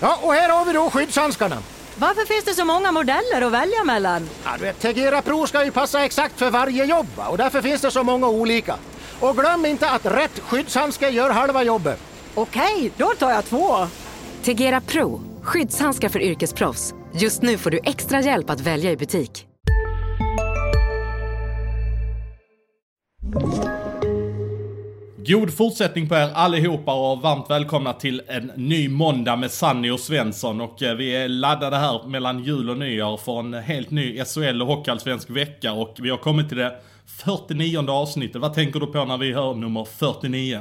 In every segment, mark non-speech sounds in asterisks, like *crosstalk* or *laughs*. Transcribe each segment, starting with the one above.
Ja, och här har vi då skyddshandskarna. Varför finns det så många modeller att välja mellan? Ja, du vet, Tegera Pro ska ju passa exakt för varje jobb och därför finns det så många olika. Och glöm inte att rätt skyddshandske gör halva jobbet. Okej, då tar jag två. Tegera Pro, skyddshandskar för yrkesproffs. Just nu får du extra hjälp att välja i butik. God fortsättning på er allihopa och varmt välkomna till en ny måndag med Sanny och Svensson. Och eh, vi är laddade här mellan jul och nyår för en helt ny SHL och Hockeyallsvensk vecka. Och vi har kommit till det 49 avsnittet. Vad tänker du på när vi hör nummer 49?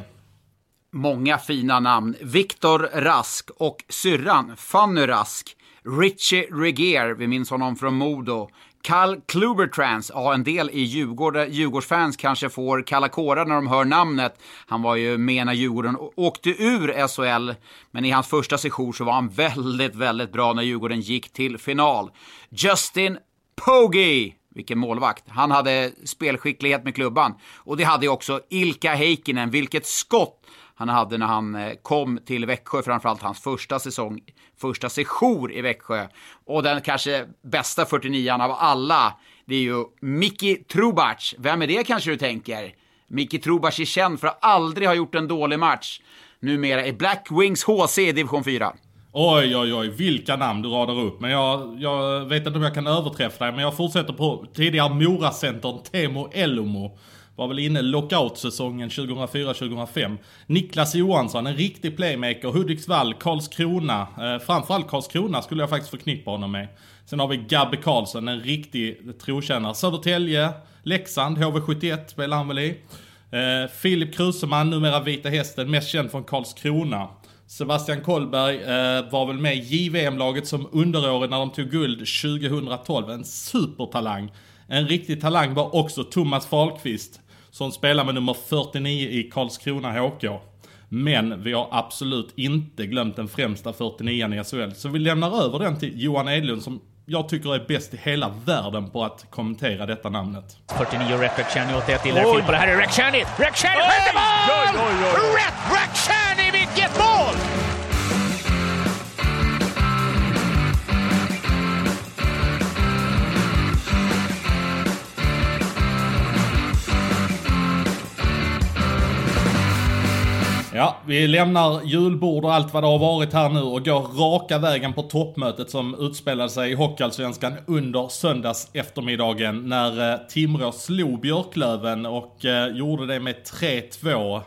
Många fina namn. Viktor Rask och syrran Fanny Rask. Richie Regier, vi minns honom från Modo. Karl Klubertrans, ja en del i Djurgård, Djurgårdsfans kanske får kalla kårar när de hör namnet. Han var ju med när Djurgården åkte ur SHL, men i hans första session så var han väldigt, väldigt bra när Djurgården gick till final. Justin Pogge, vilken målvakt. Han hade spelskicklighet med klubban. Och det hade ju också Ilka Heikkinen, vilket skott han hade när han eh, kom till Växjö, framförallt hans första säsong, första sejour i Växjö. Och den kanske bästa 49an av alla, det är ju Miki Trubac. Vem är det kanske du tänker? Miki Trubac är känd för att aldrig ha gjort en dålig match. Numera i Black Wings HC i division 4. Oj, oj, oj, vilka namn du radar upp. Men jag, jag vet inte om jag kan överträffa dig, men jag fortsätter på tidigare Mora-centern Temo Elomo. Var väl inne lockout-säsongen 2004-2005. Niklas Johansson, en riktig playmaker. Hudiksvall, Karlskrona. Eh, framförallt Karlskrona skulle jag faktiskt förknippa honom med. Sen har vi Gabbe Karlsson, en riktig trotjänare. Södertälje, Leksand, HV71 spelar han väl i. Eh, Filip Kruseman, numera Vita Hästen, mest känd från Karlskrona. Sebastian Kollberg eh, var väl med i JVM-laget som underårig när de tog guld 2012. En supertalang. En riktig talang var också Thomas Fahlqvist som spelar med nummer 49 i Karlskrona HK. Men vi har absolut inte glömt den främsta 49 i SHL. Så vi lämnar över den till Johan Edlund som jag tycker är bäst i hela världen på att kommentera detta namnet. 49 Rhett Rakhshani åt ett illa film på det här är Rakhshani! Rakhshani skjuter mål! Rhett Rakhshani, Ja, vi lämnar julbord och allt vad det har varit här nu och går raka vägen på toppmötet som utspelade sig i Hockeyallsvenskan under söndags eftermiddagen när eh, Timrå slog Björklöven och eh, gjorde det med 3-2.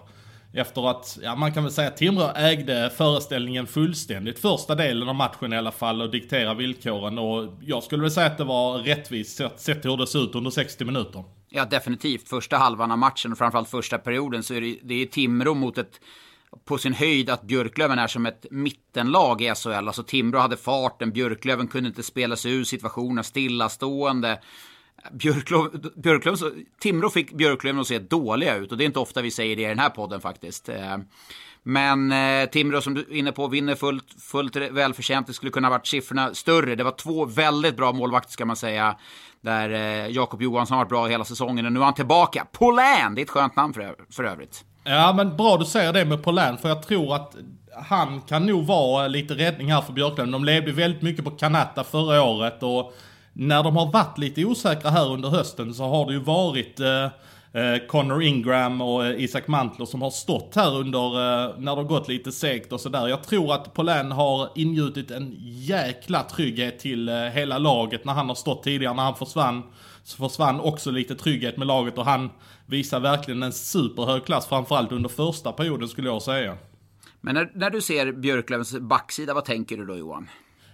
Efter att, ja man kan väl säga att Timrå ägde föreställningen fullständigt första delen av matchen i alla fall och dikterade villkoren och jag skulle väl säga att det var rättvist sett, sett hur det såg ut under 60 minuter. Ja, definitivt. Första halvan av matchen och framförallt första perioden så är det, det är Timrå mot ett på sin höjd att Björklöven är som ett mittenlag i SHL. Alltså Timrå hade farten, Björklöven kunde inte spela sig ur situationen, stillastående. Björklund... Björklöven, Timrå fick Björklöven att se dåliga ut och det är inte ofta vi säger det i den här podden faktiskt. Eh, men eh, Timrå som du är inne på vinner fullt, fullt välförtjänt. Det skulle kunna varit siffrorna större. Det var två väldigt bra målvakter ska man säga. Där eh, Jakob Johansson har varit bra hela säsongen och nu är han tillbaka. Polän, det är ett skönt namn för, för övrigt. Ja men bra du säger det med Polän för jag tror att han kan nog vara lite räddning här för Björklöven. De levde väldigt mycket på Kanata förra året och när de har varit lite osäkra här under hösten så har det ju varit eh, eh Connor Ingram och eh, Isak Mantler som har stått här under, eh, när det har gått lite segt och sådär. Jag tror att Polen har ingjutit en jäkla trygghet till eh, hela laget när han har stått tidigare, när han försvann. Så försvann också lite trygghet med laget och han visar verkligen en superhög klass, framförallt under första perioden skulle jag säga. Men när, när du ser Björklövens backsida, vad tänker du då Johan?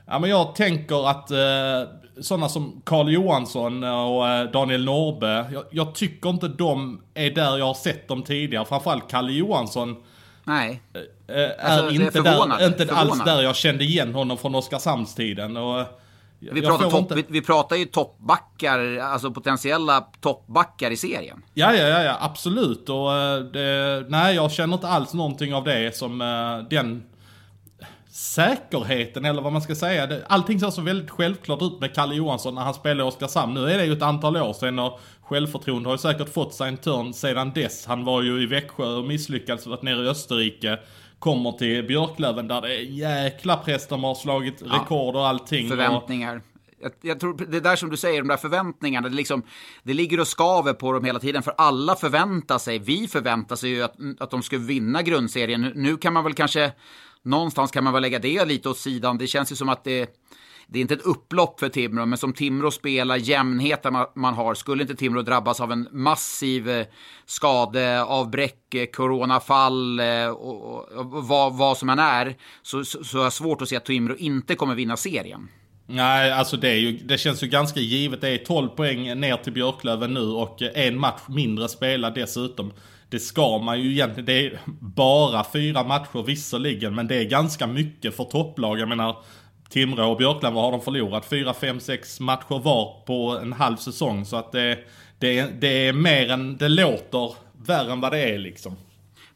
Ja, men jag tänker att eh, sådana som Karl Johansson och eh, Daniel Norbe, jag, jag, tycker inte de är där jag har sett dem tidigare. Framförallt Kalle Johansson. Nej. Eh, är alltså, inte, där, inte alls där jag kände igen honom från Oskarshamnstiden. Och, vi pratar, topp, inte... vi, vi pratar ju toppbackar, alltså potentiella toppbackar i serien. Ja, ja, ja, ja absolut. Och, eh, det, nej, jag känner inte alls någonting av det som den säkerheten eller vad man ska säga. allting ser så väldigt självklart ut med Kalle Johansson när han spelar i Oskarshamn. Nu är det ju ett antal år sedan och självförtroende har ju säkert fått sig en törn sedan dess. Han var ju i Växjö och misslyckades, varit nere i Österrike. kommer till Björklöven där det är jäkla präst, de har slagit rekord och allting. Förväntningar. Jag, jag, tror det är där som du säger, de där förväntningarna, det, liksom, det ligger och skaver på dem hela tiden. För alla förväntar sig, vi förväntar sig ju att, att de ska vinna grundserien. Nu, nu kan man väl kanske, någonstans kan man väl lägga det lite åt sidan. Det känns ju som att det det är inte ett upplopp för Timrå, men som Timrå spelar, jämnheten man har, skulle inte Timrå drabbas av en massiv eh, skadeavbräck, eh, coronafall eh, och, och, och vad, vad som än är, så, så, så är det svårt att se att Timrå inte kommer vinna serien. Nej, alltså det, är ju, det känns ju ganska givet. Det är 12 poäng ner till Björklöven nu och eh, en match mindre spelad dessutom. Det ska man ju egentligen, det är bara fyra matcher visserligen, men det är ganska mycket för topplag. Jag menar, Timrå och Björklöven har de förlorat 4, 5, 6 matcher var på en halv säsong. Så att det, det, det är mer än det låter värre än vad det är liksom.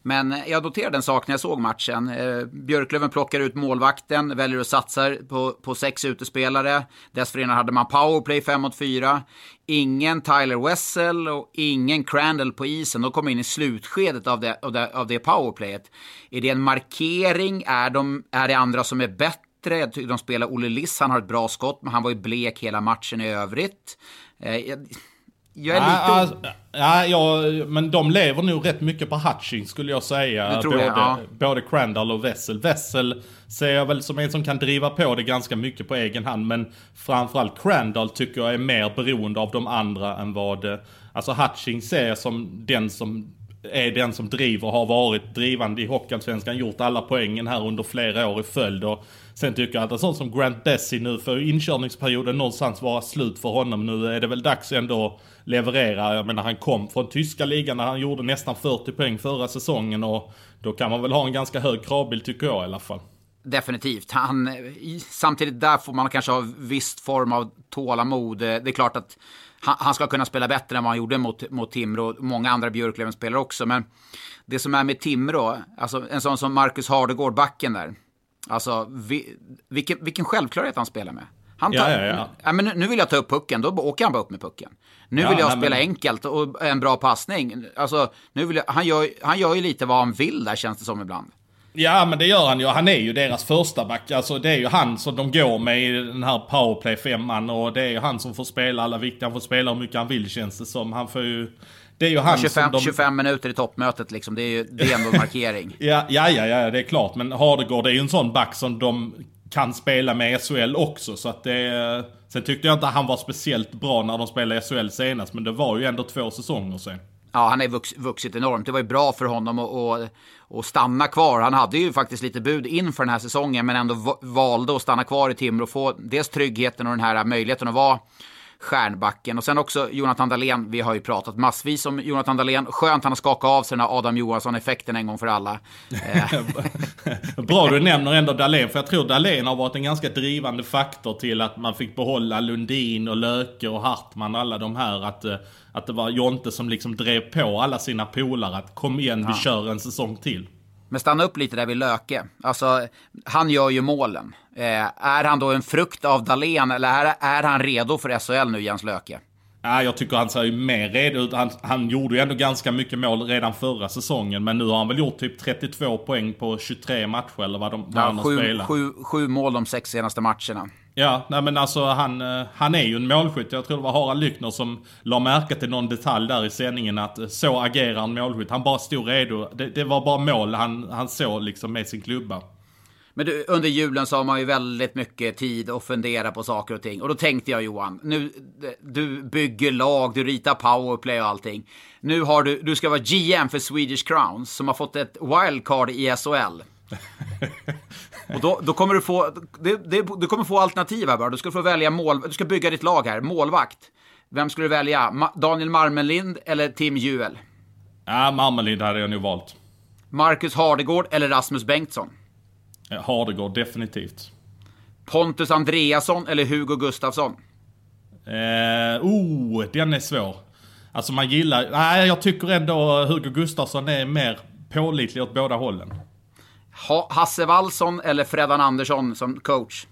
Men eh, jag noterade en sak när jag såg matchen. Eh, Björklöven plockar ut målvakten, väljer att satsa på, på sex utespelare. Dessförinnan hade man powerplay 5 mot 4. Ingen Tyler Wessel och ingen Crandall på isen. De kommer in i slutskedet av det, av det, av det powerplayet. Är det en markering? Är, de, är det andra som är bättre? bättre. Jag tycker de spelar Olle Liss, han har ett bra skott, men han var ju blek hela matchen i övrigt. Eh, jag, jag är lite... Alltså, ja, ja, men de lever nog rätt mycket på Hutchings skulle jag säga. Det tror både, jag, ja. både Crandall och Wessel. Wessel ser jag väl som en som kan driva på det ganska mycket på egen hand. Men framförallt Crandall tycker jag är mer beroende av de andra än vad... Alltså Hutchings ser jag som den som är den som driver, har varit drivande i Hockeyallsvenskan, gjort alla poängen här under flera år i följd. Och sen tycker jag att en sån som Grant Desi nu, för inkörningsperioden någonstans vara slut för honom. Nu är det väl dags ändå att leverera. Jag menar han kom från tyska ligan när han gjorde nästan 40 poäng förra säsongen och då kan man väl ha en ganska hög kravbild tycker jag i alla fall. Definitivt. Han, samtidigt där får man kanske ha viss form av tålamod. Det är klart att han, han, ska kunna spela bättre än vad han gjorde mot, mot Timrå. Många andra Björklöven-spelare också. Men det som är med Timrå, alltså en sån som Marcus Hardegård, backen där. Alltså, vi, vilken, vilken självklarhet han spelar med. Han tar, ja, ja, ja. ja men nu vill jag ta upp pucken, då åker han bara upp med pucken. Nu vill jag nej, spela men- enkelt och en bra passning. Alltså, nu vill jag, han, gör, han gör ju lite vad han vill där känns det som ibland. Ja men det gör han ju. Han är ju deras första back. Alltså det är ju han som de går med i den här powerplay femman och det är ju han som får spela alla viktiga. Han får spela hur mycket han vill känns det som. Han får ju... Det är ju han 25, som de... 25 minuter i toppmötet liksom, det är ju det är ändå en markering. *laughs* Ja, ja, ja, ja, det är klart. Men Hardegård är ju en sån back som de kan spela med SHL också. Så att det... Sen tyckte jag inte han var speciellt bra när de spelade SHL senast. Men det var ju ändå två säsonger sen. Ja, han har vux, vuxit enormt. Det var ju bra för honom att, att, att stanna kvar. Han hade ju faktiskt lite bud inför den här säsongen, men ändå valde att stanna kvar i Timrå och få dels tryggheten och den här möjligheten att vara stjärnbacken. Och sen också Jonathan Dahlén. Vi har ju pratat massvis om Jonathan Dahlén. Skönt han har skakat av sig den här Adam Johansson-effekten en gång för alla. Eh, *laughs* Bra du nämner ändå Dahlén, för jag tror Dahlén har varit en ganska drivande faktor till att man fick behålla Lundin och Löke och Hartman och alla de här. Att, eh, att det var Jonte som liksom drev på alla sina polare att kom igen, vi kör en säsong till. Men stanna upp lite där vid Löke. Alltså, han gör ju målen. Eh, är han då en frukt av Dahlén eller är, är han redo för SHL nu, Jens Löke? Ja, jag tycker han ser ju mer redo ut. Han, han gjorde ju ändå ganska mycket mål redan förra säsongen. Men nu har han väl gjort typ 32 poäng på 23 matcher eller vad, de, vad han Ja, har sju, spelat. sju, sju mål de sex senaste matcherna. Ja, nej men alltså han, eh, han är ju en målskytt. Jag tror det var Harald Lyckner som la märke till någon detalj där i sändningen att eh, så agerar en målskytt. Han bara stod redo. Det, det var bara mål han, han såg liksom med sin klubba. Men du, under julen så har man ju väldigt mycket tid att fundera på saker och ting. Och då tänkte jag Johan, nu, du bygger lag, du ritar powerplay och allting. Nu har du, du ska vara GM för Swedish Crowns som har fått ett wildcard i SHL. *laughs* Och då, då kommer du få, det, det, du kommer få alternativ här bara. Du ska få välja mål, du ska bygga ditt lag här. Målvakt. Vem skulle du välja? Ma- Daniel Marmelind eller Tim Juel? Ja, Marmelind hade jag nog valt. Marcus Hardegård eller Rasmus Bengtsson? Eh, Hardegård definitivt. Pontus Andreasson eller Hugo Gustafsson? Eh, oh, den är svår. Alltså man gillar, nej jag tycker ändå Hugo Gustafsson är mer pålitlig åt båda hållen. Ha, Hasse Wallson eller Freddan Andersson som coach?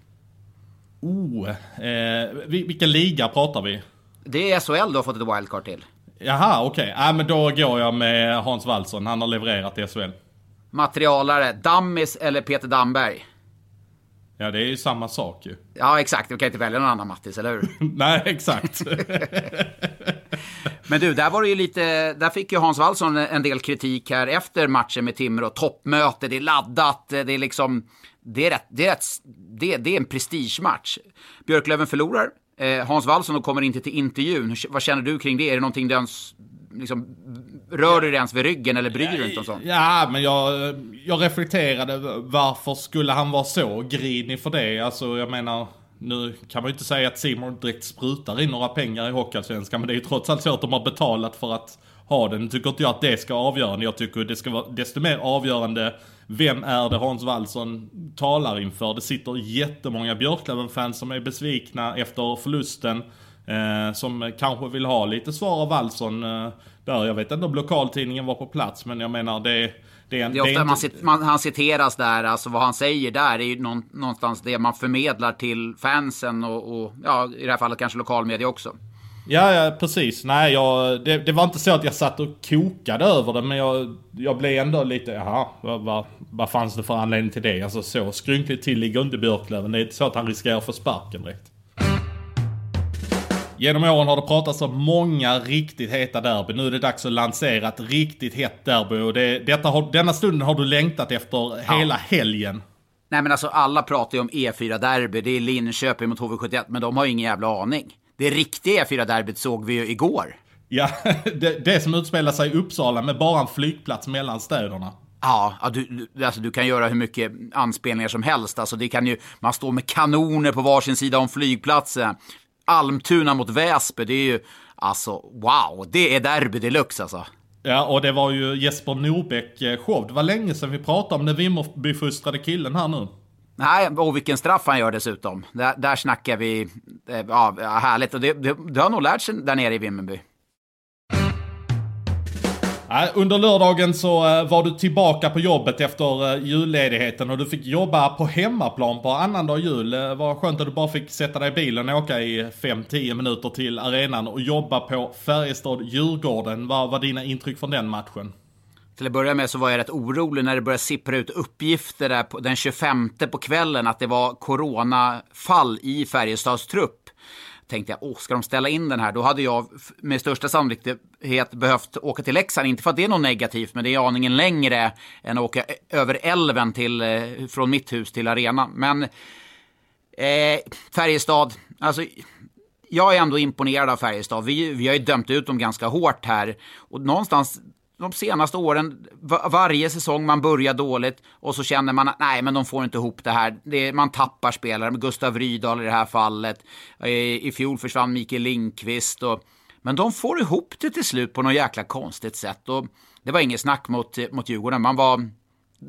Oh, eh, vil- vilken liga pratar vi? Det är SHL du har fått ett wildcard till. Jaha, okej. Okay. men då går jag med Hans Wallson. Han har levererat i SHL. Materialare, Dammis eller Peter Damberg? Ja, det är ju samma sak ju. Ja, exakt. Du kan inte välja någon annan Mattis, eller hur? *laughs* Nej, exakt. *laughs* Men du, där var det ju lite, där fick ju Hans Wallson en del kritik här efter matchen med Timrå. Toppmöte, det är laddat, det är liksom, det är, rätt, det är, rätt, det, det är en prestigematch. Björklöven förlorar, eh, Hans Wallson kommer inte till intervjun. Vad känner du kring det? Är det någonting du ens liksom, rör du dig ens vid ryggen eller bryr du dig inte om sånt? Ja, men jag, jag reflekterade. Varför skulle han vara så grinig för det? Alltså, jag menar... Nu kan man ju inte säga att Simon direkt sprutar in några pengar i Hockeyallsvenskan, men det är ju trots allt så att de har betalat för att ha den. Tycker inte jag att det ska vara avgörande. Jag tycker det ska vara desto mer avgörande vem är det Hans Wallson talar inför? Det sitter jättemånga Björklöven-fans som är besvikna efter förlusten. Eh, som kanske vill ha lite svar av Wallson eh, där. Jag vet inte om lokaltidningen var på plats, men jag menar det... Det är, det är ofta det är man, man, han citeras där, alltså vad han säger där är ju någon, någonstans det man förmedlar till fansen och, och, ja, i det här fallet kanske lokalmedia också. Ja, ja precis. Nej, jag, det, det, var inte så att jag satt och kokade över det, men jag, jag blev ändå lite, jaha, vad, vad, vad fanns det för anledning till det? Alltså så skrynkligt till ligger inte Björklöven. Det är inte så att han riskerar att få sparken direkt. Genom åren har det pratats om många riktigt heta derby. Nu är det dags att lansera ett riktigt hett derby. Och det, detta har, denna stunden har du längtat efter ja. hela helgen. Nej men alltså alla pratar ju om E4-derby. Det är Linköping mot HV71, men de har ju ingen jävla aning. Det riktiga E4-derbyt såg vi ju igår. Ja, *laughs* det, det som utspelar sig i Uppsala med bara en flygplats mellan städerna. Ja, du, alltså, du kan göra hur mycket anspelningar som helst. Alltså, det kan ju, man står med kanoner på varsin sida om flygplatsen. Almtuna mot Väsby, det är ju alltså wow, det är derby deluxe alltså. Ja, och det var ju Jesper Norbäck eh, show. Det var länge sedan vi pratade om den Vimmerby-fostrade killen här nu. Nej, och vilken straff han gör dessutom. Där, där snackar vi, eh, ja, härligt. Och det, det, det har nog lärt sig där nere i Vimmerby. Under lördagen så eh, var du tillbaka på jobbet efter eh, julledigheten och du fick jobba på hemmaplan på annandag jul. Eh, vad skönt att du bara fick sätta dig i bilen och åka i 5-10 minuter till arenan och jobba på Färjestad-Djurgården. Vad var dina intryck från den matchen? Till att börja med så var jag rätt orolig när det började sippra ut uppgifter där den 25 på kvällen att det var coronafall i Färjestads trupp tänkte jag, åh, ska de ställa in den här? Då hade jag med största sannolikhet behövt åka till Leksand. Inte för att det är något negativt, men det är aningen längre än att åka över älven till, eh, från mitt hus till arenan. Men eh, Färjestad, alltså jag är ändå imponerad av Färjestad. Vi, vi har ju dömt ut dem ganska hårt här. Och någonstans de senaste åren, varje säsong man börjar dåligt och så känner man att nej, men de får inte ihop det här. Det, man tappar spelare, med Gustav Rydahl i det här fallet. I, i fjol försvann Mikael Lindqvist. Och, men de får ihop det till slut på något jäkla konstigt sätt. Och det var inget snack mot, mot Djurgården, man var,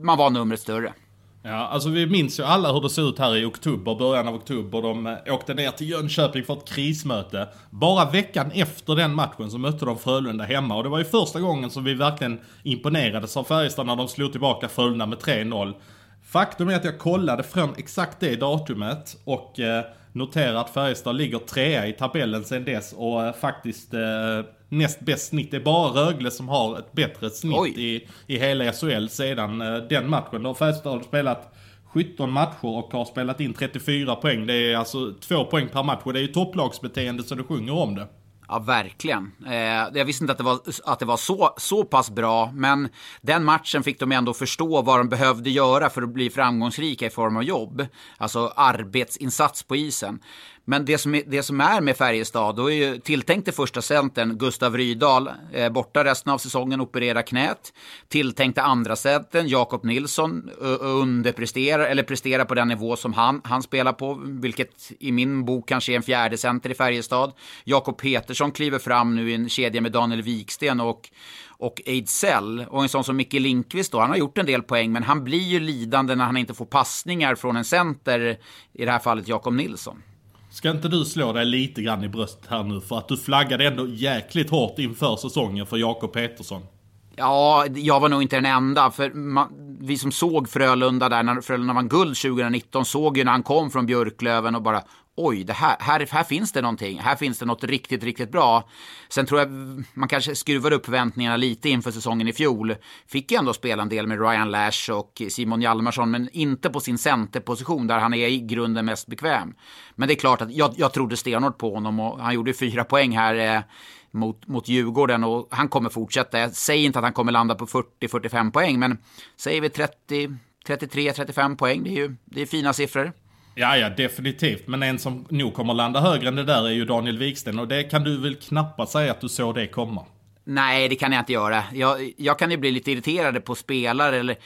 man var numret större. Ja, alltså vi minns ju alla hur det såg ut här i oktober, början av oktober. De eh, åkte ner till Jönköping för ett krismöte. Bara veckan efter den matchen så mötte de Frölunda hemma. Och det var ju första gången som vi verkligen imponerades av Färjestad när de slog tillbaka Frölunda med 3-0. Faktum är att jag kollade från exakt det datumet och eh, noterar att Färjestad ligger trea i tabellen sen dess och eh, faktiskt eh, näst bäst snitt. Det är bara Rögle som har ett bättre snitt i, i hela SHL sedan eh, den matchen. Då har Färjestad spelat 17 matcher och har spelat in 34 poäng. Det är alltså två poäng per match och det är ju topplagsbeteende så det sjunger om det. Ja, verkligen. Eh, jag visste inte att det var, att det var så, så pass bra, men den matchen fick de ändå förstå vad de behövde göra för att bli framgångsrika i form av jobb. Alltså arbetsinsats på isen. Men det som, är, det som är med Färjestad, då är ju tilltänkte första centern Gustav Rydahl eh, borta resten av säsongen, operera knät. Tilltänkte andra centern Jakob Nilsson underpresterar, eller presterar på den nivå som han, han spelar på, vilket i min bok kanske är en fjärde center i Färjestad. Jakob Petersson kliver fram nu i en kedja med Daniel Wiksten och och Ejdsell. Och en sån som Micke Lindqvist då, han har gjort en del poäng, men han blir ju lidande när han inte får passningar från en center, i det här fallet Jakob Nilsson. Ska inte du slå dig lite grann i bröstet här nu? För att du flaggade ändå jäkligt hårt inför säsongen för Jakob Petersson. Ja, jag var nog inte den enda. För man, vi som såg Frölunda där, när Frölunda vann guld 2019, såg ju när han kom från Björklöven och bara oj, det här, här, här finns det någonting. Här finns det något riktigt, riktigt bra. Sen tror jag man kanske skruvade upp förväntningarna lite inför säsongen i fjol. Fick ju ändå spela en del med Ryan Lash och Simon Hjalmarsson, men inte på sin centerposition där han är i grunden mest bekväm. Men det är klart att jag, jag trodde stenhårt på honom och han gjorde fyra poäng här eh, mot, mot Djurgården och han kommer fortsätta. Jag säger inte att han kommer landa på 40-45 poäng, men säger vi 30, 33-35 poäng, det är ju det är fina siffror. Ja, ja, definitivt. Men en som nog kommer landa högre än det där är ju Daniel Wiksten. Och det kan du väl knappast säga att du såg det komma? Nej, det kan jag inte göra. Jag, jag kan ju bli lite irriterad på spelare, eller,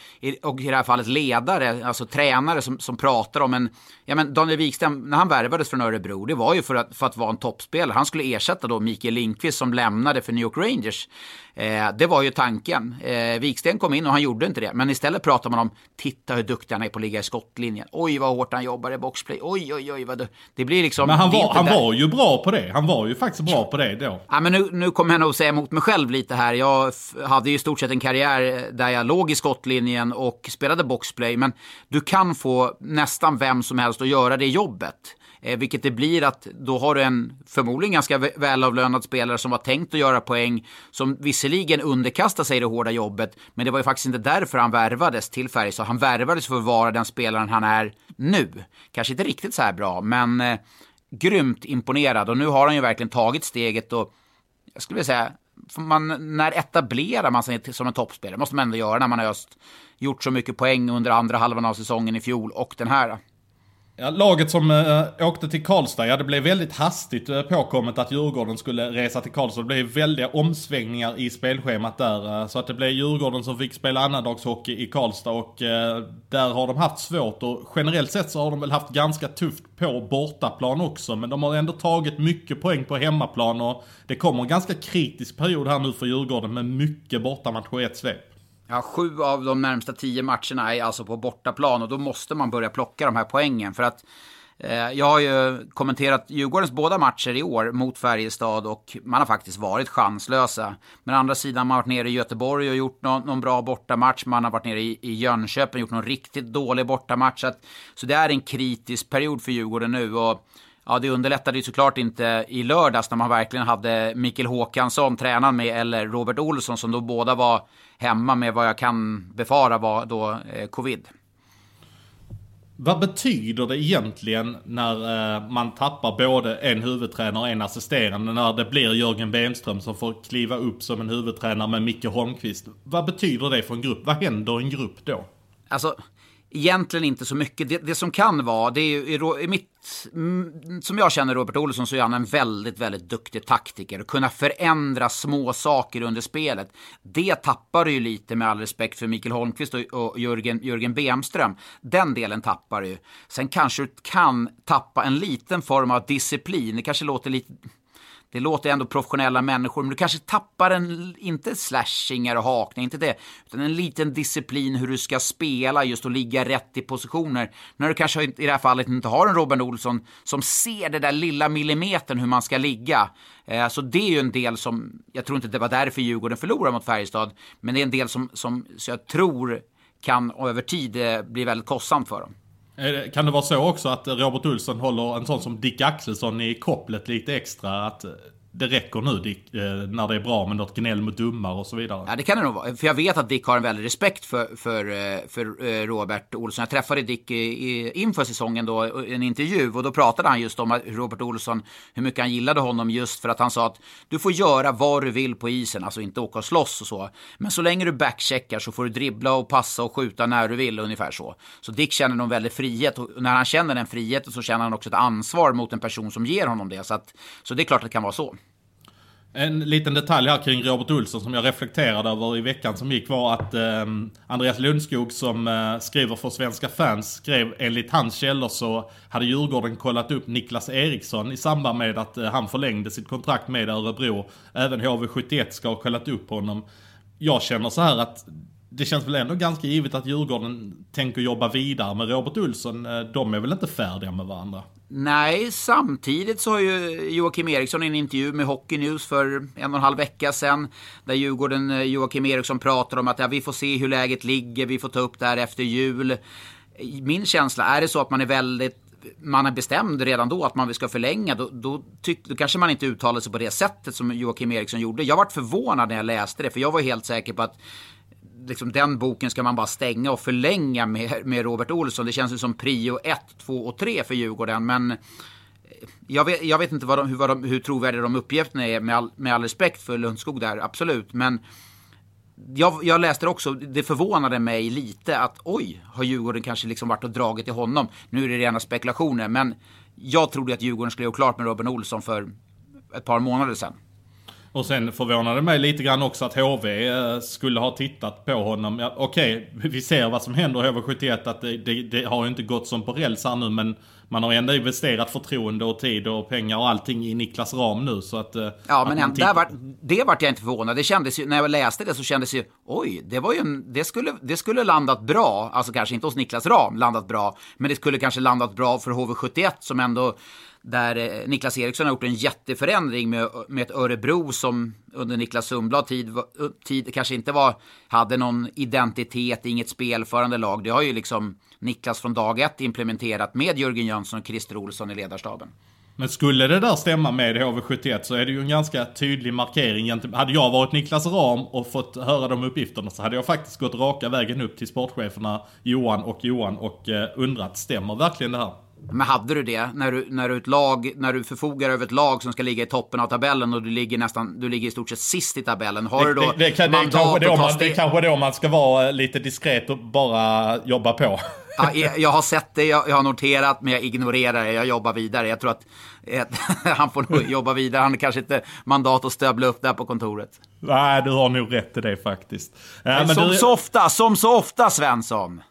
och i det här fallet ledare, alltså tränare som, som pratar om en... Ja, men Daniel Wikström, när han värvades från Örebro, det var ju för att, för att vara en toppspelare. Han skulle ersätta då Mikael Lindqvist som lämnade för New York Rangers. Eh, det var ju tanken. Eh, Viksten kom in och han gjorde inte det. Men istället pratar man om, titta hur duktig han är på att ligga i skottlinjen. Oj, vad hårt han jobbar i boxplay. Oj, oj, oj, vad du... Det blir liksom... Men han, var, han var ju bra på det. Han var ju faktiskt bra på det då. Ja, men nu, nu kommer jag nog säga emot mig själv lite här. Jag hade ju i stort sett en karriär där jag låg i skottlinjen och spelade boxplay. Men du kan få nästan vem som helst att göra det jobbet. Eh, vilket det blir att då har du en förmodligen ganska välavlönad spelare som var tänkt att göra poäng, som visserligen underkastar sig det hårda jobbet, men det var ju faktiskt inte därför han värvades till Färjestad. Han värvades för att vara den spelaren han är nu. Kanske inte riktigt så här bra, men eh, grymt imponerad. Och nu har han ju verkligen tagit steget och jag skulle vilja säga, man, när etablerar man sig som en toppspelare? måste man ändå göra när man har just gjort så mycket poäng under andra halvan av säsongen i fjol och den här. Ja, laget som äh, åkte till Karlstad, ja det blev väldigt hastigt äh, påkommet att Djurgården skulle resa till Karlstad. Det blev väldiga omsvängningar i spelschemat där. Äh, så att det blev Djurgården som fick spela annandagshockey i Karlstad och äh, där har de haft svårt. Och generellt sett så har de väl haft ganska tufft på bortaplan också. Men de har ändå tagit mycket poäng på hemmaplan och det kommer en ganska kritisk period här nu för Djurgården med mycket bortamatcher i ett svep. Ja, sju av de närmsta tio matcherna är alltså på bortaplan och då måste man börja plocka de här poängen. För att eh, jag har ju kommenterat Djurgårdens båda matcher i år mot Färjestad och man har faktiskt varit chanslösa. Men å andra sidan, man har varit nere i Göteborg och gjort någon, någon bra bortamatch. Man har varit nere i, i Jönköping och gjort någon riktigt dålig bortamatch. Så, att, så det är en kritisk period för Djurgården nu. Och Ja, det underlättade ju såklart inte i lördags när man verkligen hade Mikael Håkansson tränaren med eller Robert Olsson som då båda var hemma med vad jag kan befara var då eh, covid. Vad betyder det egentligen när eh, man tappar både en huvudtränare och en assisterande? När det blir Jörgen Benström som får kliva upp som en huvudtränare med Micke Holmqvist. Vad betyder det för en grupp? Vad händer i en grupp då? Alltså, egentligen inte så mycket. Det, det som kan vara, det är ju i, i mitt, mm, som jag känner Robert Olsson så är han en väldigt, väldigt duktig taktiker. Att kunna förändra små saker under spelet. Det tappar du ju lite med all respekt för Mikael Holmqvist och, och Jörgen, Jörgen Bemström. Den delen tappar du ju. Sen kanske du kan tappa en liten form av disciplin. Det kanske låter lite det låter ändå professionella människor, men du kanske tappar en, inte slashingar och hakning, inte det, utan en liten disciplin hur du ska spela just och ligga rätt i positioner. När du kanske i det här fallet inte har en Robin Olsson som ser det där lilla millimetern hur man ska ligga. Eh, så det är ju en del som, jag tror inte det var därför Djurgården förlorade mot Färjestad, men det är en del som, som så jag tror kan över tid eh, bli väldigt kostsamt för dem. Kan det vara så också att Robert Olsson håller en sån som Dick Axelsson i kopplet lite extra? Att eh, det räcker nu Dick, eh, när det är bra med något gnäll mot domare och så vidare. Ja, det kan det nog vara. För jag vet att Dick har en väldig respekt för, för, eh, för eh, Robert Olsson. Jag träffade Dick i, inför säsongen då, eh, en intervju och då pratade han just om Robert Olsson, hur mycket han gillade honom just för att han sa att du får göra vad du vill på isen, alltså inte åka och slåss och så. Men så länge du backcheckar så får du dribbla och passa och skjuta när du vill, ungefär så. Så Dick känner nog väldig frihet och när han känner den friheten så känner han också ett ansvar mot en person som ger honom det. Så, att, så det är klart att det kan vara så. En liten detalj här kring Robert Olsson som jag reflekterade över i veckan som gick var att eh, Andreas Lundskog som eh, skriver för Svenska fans skrev enligt hans källor så hade Djurgården kollat upp Niklas Eriksson i samband med att eh, han förlängde sitt kontrakt med Örebro. Även HV71 ska ha kollat upp honom. Jag känner så här att det känns väl ändå ganska givet att Djurgården tänker jobba vidare med Robert Olsson. Eh, de är väl inte färdiga med varandra? Nej, samtidigt så har ju Joakim Eriksson i en intervju med Hockey News för en och en halv vecka sedan, där Djurgården, eh, Joakim Eriksson pratar om att ja, vi får se hur läget ligger, vi får ta upp det här efter jul. Min känsla, är det så att man är väldigt man är bestämd redan då att man ska förlänga, då, då, tyck, då kanske man inte uttalar sig på det sättet som Joakim Eriksson gjorde. Jag var förvånad när jag läste det, för jag var helt säker på att liksom, den boken ska man bara stänga och förlänga med, med Robert Olsson. Det känns ju som prio 1, 2 och 3 för Djurgården. Men eh, jag vet, jag vet inte vad de, hur, vad de, hur trovärdiga de uppgifterna är, med all, med all respekt för Lundskog där, absolut. Men jag, jag läste det också, det förvånade mig lite att oj, har Djurgården kanske liksom varit och dragit i honom. Nu är det rena spekulationer, men jag trodde att Djurgården skulle göra klart med Robin Olsson för ett par månader sedan. Och sen förvånade det mig lite grann också att HV eh, skulle ha tittat på honom. Ja, Okej, vi ser vad som händer i HV71 att det, det, det har ju inte gått som på räls här nu men man har ändå investerat förtroende och tid och pengar och allting i Niklas Ram nu så att... eh, Ja, att men tittar- där var, det vart jag inte förvånad. Det kändes ju, när jag läste det så kändes ju, oj, det var ju en, det skulle, det skulle landat bra. Alltså kanske inte hos Niklas Ram landat bra, men det skulle kanske landat bra för HV71 som ändå där eh, Niklas Eriksson har gjort en jätteförändring med, med ett Örebro som under Niklas Sundblad tid, tid kanske inte var, hade någon identitet, inget spelförande lag. Det har ju liksom Niklas från dag ett implementerat med Jörgen Jönsson och Christer Olsson i ledarstaben. Men skulle det där stämma med HV71 så är det ju en ganska tydlig markering. Hade jag varit Niklas Ram och fått höra de uppgifterna så hade jag faktiskt gått raka vägen upp till sportcheferna Johan och Johan och eh, undrat, stämmer verkligen det här? Men hade du det när du, när du, ett lag, när du förfogar över ett lag som ska ligga i toppen av tabellen och du ligger nästan, du ligger i stort sett sist i tabellen. Har du då det, det, kan, det, är mandat kanske att då ta man, det är kanske då man ska vara lite diskret och bara jobba på. Ja, jag, har sett det, jag, jag har noterat, men jag ignorerar det. Jag jobbar vidare. Jag tror att eh, *laughs* han får nog jobba vidare. Han har kanske inte mandat att stövla upp där på kontoret. Nej, du har nog rätt i det faktiskt. Ja, men som du, så ofta, som så ofta Svensson.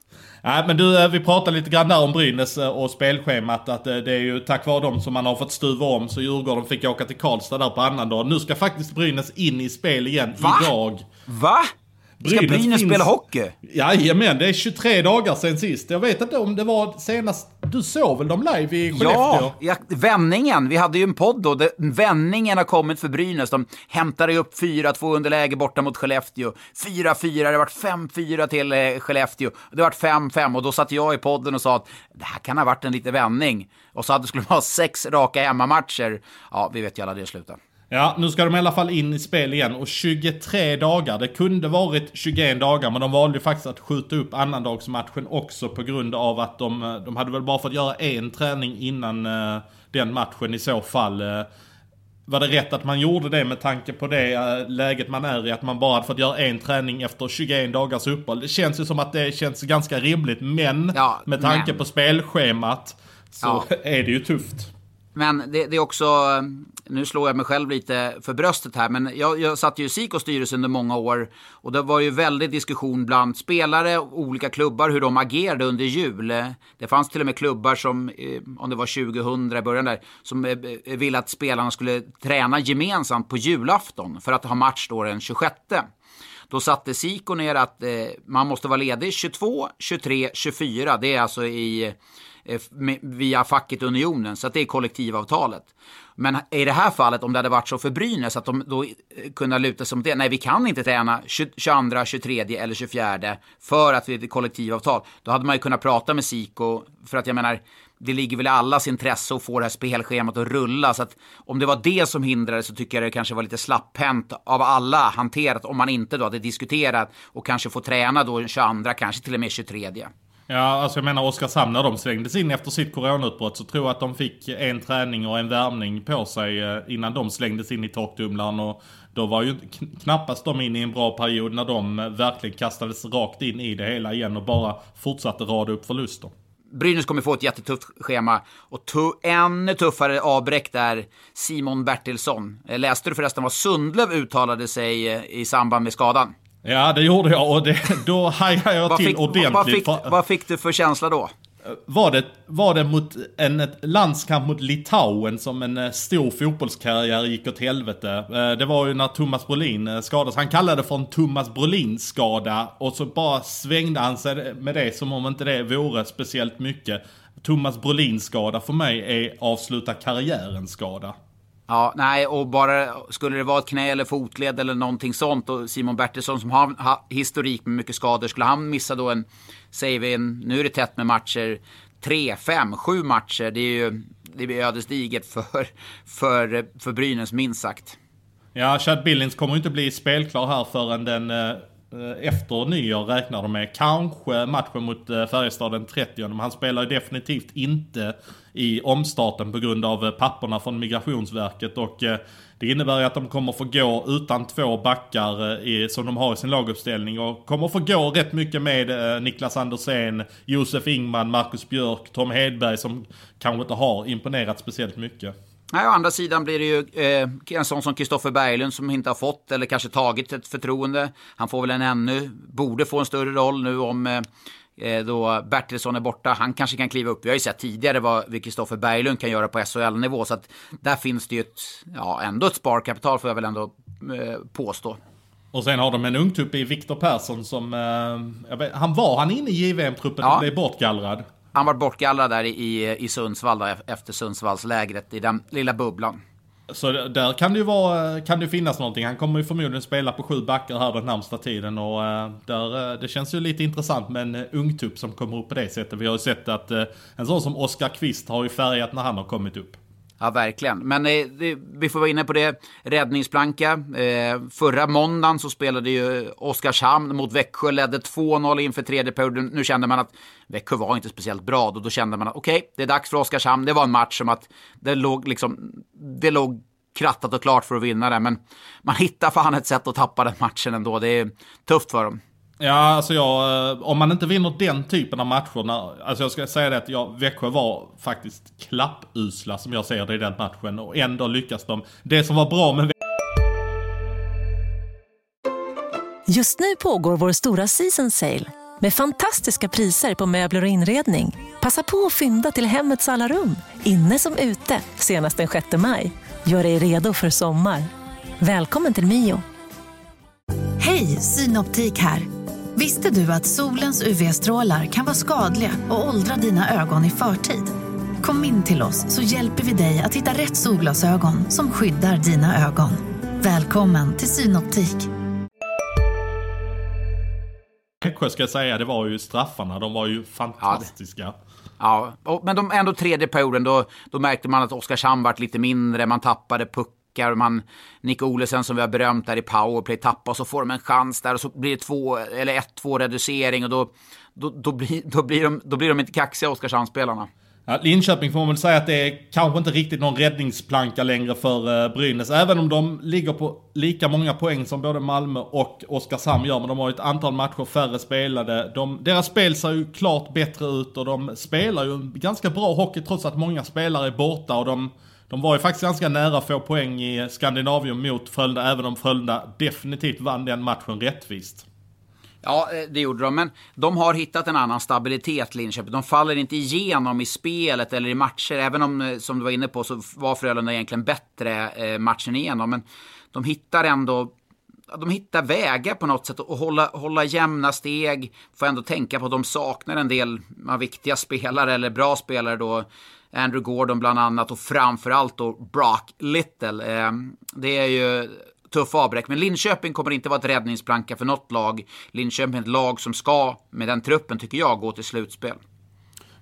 Nej men du, eh, vi pratade lite grann där om Brynäs eh, och spelschemat. Att eh, det är ju tack vare dem som man har fått stuva om. Så Djurgården fick åka till Karlstad där på annandagen. Nu ska faktiskt Brynäs in i spel igen Va? idag. Va? Ska Brynäs Brynäs finns- spela hockey? Jajamän, det är 23 dagar sen sist. Jag vet inte om det var senast... Du såg väl dem live i Skellefteå? Ja, ja, vändningen. Vi hade ju en podd då. Vändningen har kommit för Brynäs. De hämtade upp 4-2 underläge borta mot Skellefteå. 4-4, det vart 5-4 till eh, Skellefteå. Det vart 5-5 och då satt jag i podden och sa att det här kan ha varit en liten vändning. Och så hade, skulle man ha sex raka hemmamatcher. Ja, vi vet ju alla det slutar. Ja, nu ska de i alla fall in i spel igen. Och 23 dagar. Det kunde varit 21 dagar, men de valde ju faktiskt att skjuta upp annandagsmatchen också på grund av att de, eh, de hade väl bara fått göra en träning innan eh, den matchen i så fall. Eh, var det rätt att man gjorde det med tanke på det läget man är i? Att man bara hade fått göra en träning efter 21 dagars uppehåll. Det känns ju som att det känns ganska rimligt, men Ja, med tanke men- på spelschemat så Ja. *laughs* är det ju tufft. Men det, det är också, nu slår jag mig själv lite för bröstet här, men jag, jag satt ju i SIKOs styrelse under många år och det var ju väldigt diskussion bland spelare och olika klubbar hur de agerade under jul. Det fanns till och med klubbar som, eh, om det var 2000 i början där, som eh, ville att spelarna skulle träna gemensamt på julafton för att ha match då den 26. Då satte Siko ner att eh, man måste vara ledig 22, 23, 24. Det är alltså i, Eh, via facket Unionen, så att det är kollektivavtalet. Men i det här fallet, om det hade varit så för Brynäs, att de då eh, kunde luta sig mot det. Nej, vi kan inte träna 22, 23 eller 24 för att vi är ett kollektivavtal. Då hade man ju kunnat prata med Siko, för att jag menar, det ligger väl i allas intresse att få det här spelschemat att rulla. Så att om det var det som hindrade så tycker jag det kanske var lite slapphänt av alla hanterat om man inte då hade diskuterat och kanske få träna då 22, kanske till och med 23. Ja, alltså jag menar Oskarshamn när de slängdes in efter sitt coronautbrott så tror jag att de fick en träning och en värmning på sig eh, innan de slängdes in i torktumlaren. Och då var ju knappast de inne i en bra period när de eh, verkligen kastades rakt in i det hela igen och bara fortsatte rada upp förluster. Brynäs kommer få ett jättetufft schema och tu ännu tuffare avbräck där Simon Bertilsson. Eh, läste du förresten vad Sundlöv uttalade sig i samband med skadan? Ja, det gjorde jag och det, då hajade jag till fick, ordentligt. vad, fick, vad fick du för känsla då? Var det, var det mot en landskamp mot Litauen som en eh, stor fotbollskarriär gick åt helvete? Eh, Det var ju när Thomas Brolin eh, skadades. Han kallade det för en Thomas Brolin-skada och så bara svängde han sig med det som om inte det vore speciellt mycket. Thomas Brolin-skada för mig är avsluta karriären-skada. Ja, nej, och bara skulle det vara ett knä eller fotled eller någonting sånt och Simon Bertilsson som har ha, historik med mycket skador, skulle han missa då en, säger vi en, nu är det tätt med matcher, tre, fem, sju matcher. Det är ju det blir ödesdigert för, för, för Brynäs, minst sagt. Ja, Chad Billings kommer ju inte bli spelklar här förrän den eh, efter nyår räknar de med. Kanske matchen mot eh, Färjestad den 30 men han spelar ju definitivt inte i omstarten på grund av eh, papperna från Migrationsverket och eh, det innebär att de kommer få gå utan två backar eh, i, som de har i sin laguppställning och kommer få gå rätt mycket med Niklas Andersén, Josef Ingman, Marcus Björk, Tom Hedberg som kanske inte har imponerat speciellt mycket. Nej, å andra sidan blir det ju eh, en sån som Kristoffer Berglund som inte har fått eller kanske tagit ett förtroende. Han får väl en ännu, borde få en större roll nu om eh då Bertilsson är borta. Han kanske kan kliva upp. Vi har ju sett tidigare vad Kristoffer Berglund kan göra på SHL-nivå. Så att där finns det ju ett, ja, ändå ett sparkapital får jag väl ändå eh, påstå. Och sen har de en ungtupp i Viktor Persson som, eh, vet, han var han inne i JVM-truppen ja. och blev bortgallrad? Han var bortgallrad där i, i Sundsvall då, efter Sundsvallslägret i den lilla bubblan. Så där kan det ju vara, eh, kan det finnas någonting. Han kommer ju förmodligen spela på sju backar här den närmsta tiden och eh, där, eh, det känns ju lite intressant med en ungtupp som kommer upp på det sättet. Vi har ju sett att en sån som Oskar Kvist har ju färgat när han har kommit upp. Ja, verkligen. Men eh, det, vi får vara inne på det. Räddningsplanka. Eh, förra måndagen så spelade ju Oskarshamn mot Växjö, ledde 2-0 inför tredje perioden. Nu kände man att Växjö var inte speciellt bra. Då, då kände man att okej, okay, det är dags för Oskarshamn. Det var en match som att det låg, liksom, det låg krattat och klart för att vinna den. Men man hittar fan ett sätt att tappa den matchen ändå. Det är tufft för dem. Ja, alltså jag, eh, om man inte vinner den typen av matcher. När, alltså jag ska säga det att jag, Växjö var faktiskt klappusla som jag ser det i den matchen. Och ändå lyckas de. Det som var bra med Just nu pågår vår stora season sale. Med fantastiska priser på möbler och inredning. Passa på att fynda till hemmets alla rum. Inne som ute. Senast den 6 maj. Gör dig redo för sommar. Välkommen till Mio. Hej, Synoptik här. Visste du att solens UV-strålar kan vara skadliga och åldra dina ögon i förtid? Kom in till oss så hjälper vi dig att hitta rätt solglasögon som skyddar dina ögon. Välkommen till Synoptik. Växjö ska jag säga, det var ju straffarna. De var ju fantastiska. Ja, ja men de, ändå tredje perioden, då, då märkte man att Oskarshamn vart lite mindre, man tappade puck nickar. Man, Nick Olesen som vi har berömt där i powerplay tappar och så får de en chans där och så blir det två, eller ett, två reducering och då, då, då, blir, *laughs* då, blir, de, då blir de inte kaxiga Oskarshamnsspelarna. Ja, Linköping får man väl säga att det är kanske inte riktigt någon räddningsplanka längre för eh, Brynäs. Även om de ligger på lika många poäng som både Malmö och Oskarshamn gör. Men de har ju ett antal matcher färre spelade. De, deras spel ser ju klart bättre ut och de spelar ju ganska bra hockey trots att många spelare är borta. Och de, de var ju faktiskt ganska nära att få poäng i Skandinavien mot Frölunda, även om Frölunda definitivt vann den matchen rättvist. Ja, eh, det gjorde de. Men de har hittat en annan stabilitet, Linköping. De faller inte igenom i spelet eller i matcher. Även om, eh, som du var inne på, så var Frölunda egentligen bättre eh, matchen igenom. Men de hittar ändå de hittar vägar på något sätt att hålla, hålla jämna steg. Får ändå tänka på att de saknar en del viktiga spelare eller bra spelare då. Andrew Gordon bland annat och framförallt då Brock Little. Eh, det är ju tuffa avbräck. Men Linköping kommer inte vara ett räddningsplanka för något lag. Linköping är ett lag som ska, med den truppen tycker jag, gå till slutspel.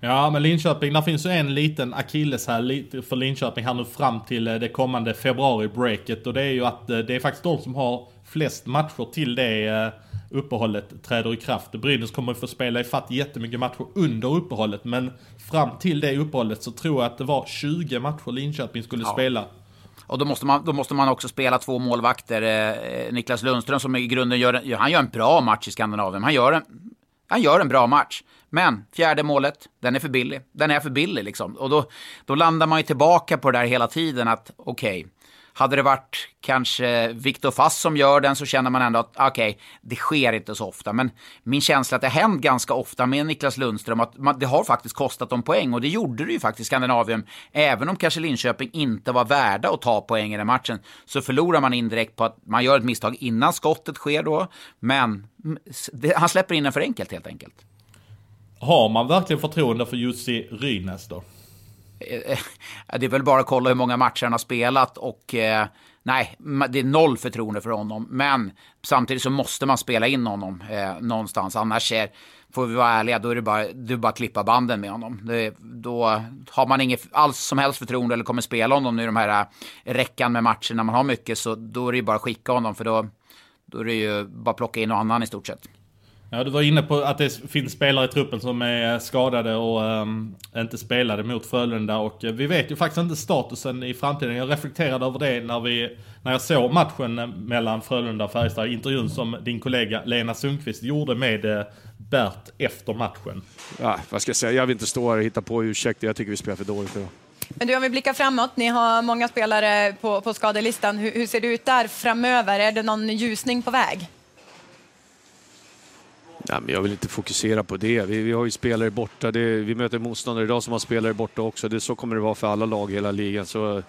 Ja, men Linköping, där finns ju en liten akilles här för Linköping här nu fram till eh, det kommande februari-breaket. Och det är ju att eh, det är faktiskt de som har flest matcher till det eh, uppehållet träder i kraft. Brynäs kommer att få spela i fatt jättemycket matcher under uppehållet. Men fram till det uppehållet så tror jag att det var 20 matcher Linköping skulle ja. spela. Och då måste, man, då måste man också spela två målvakter. Eh, Niklas Lundström som i grunden gör, han gör en bra match i Skandinavien. Han gör en, han gör en bra match. Men fjärde målet, den är för billig. Den är för billig liksom. Och då, då landar man ju tillbaka på det där hela tiden att okej, okay, hade det varit kanske Viktor Fass som gör den så känner man ändå att okej, okay, det sker inte så ofta. Men min känsla är att det hänt ganska ofta med Niklas Lundström att man, det har faktiskt kostat dem poäng och det gjorde det ju faktiskt i Skandinavien. Även om kanske Linköping inte var värda att ta poäng i den matchen så förlorar man indirekt på att man gör ett misstag innan skottet sker då. Men det, han släpper in den för enkelt helt enkelt. Har man verkligen förtroende för Jussi Rynäs då? Eh, eh, det är väl bara att kolla hur många matcher han har spelat och eh, nej, det är noll förtroende för honom. Men samtidigt så måste man spela in honom någonstans. Annars är, får vi vara ärliga, då är det bara, du bara att klippa banden med honom. Det, då har man inget alls som helst förtroende eller kommer spela honom nu i de här räckan med matcher när man har mycket. Så då är det ju bara att skicka honom för då, då är det ju bara att plocka in någon annan i stort sett. Ja, du var inne på att det finns spelare i truppen som är skadade och um, inte spelade mot Frölunda. Och uh, vi vet ju faktiskt inte statusen i framtiden. Jag reflekterade över det när, vi, när jag såg matchen mellan Frölunda och Färjestad. Intervjun som din kollega Lena Sundqvist gjorde med uh, Bert efter matchen. Ja, vad ska jag säga? Jag vill inte stå här och hitta på ursäkter. Jag tycker vi spelar för dåligt idag. Men du, om vi blickar framåt, ni har många spelare på, på skadelistan. Hur, hur ser det ut där framöver? Är det någon ljusning på väg? Nej, men jag vill inte fokusera på det. Vi, vi har ju spelare borta. Det, vi möter motståndare idag som har spelare borta också. Det, så kommer det vara för alla lag i hela ligan. Så,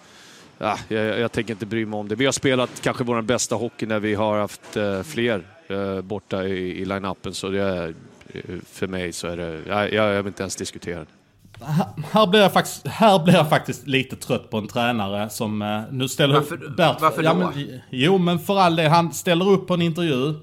ja, jag, jag tänker inte bry mig om det. Vi har spelat kanske vår bästa hockey när vi har haft eh, fler eh, borta i, i line-upen. Så det för mig så är det... Jag, jag vill inte ens diskutera det. Här blir, jag faktiskt, här blir jag faktiskt lite trött på en tränare som eh, nu ställer varför, upp... Bert, varför ja, då? Men, jo men för all det, han ställer upp på en intervju.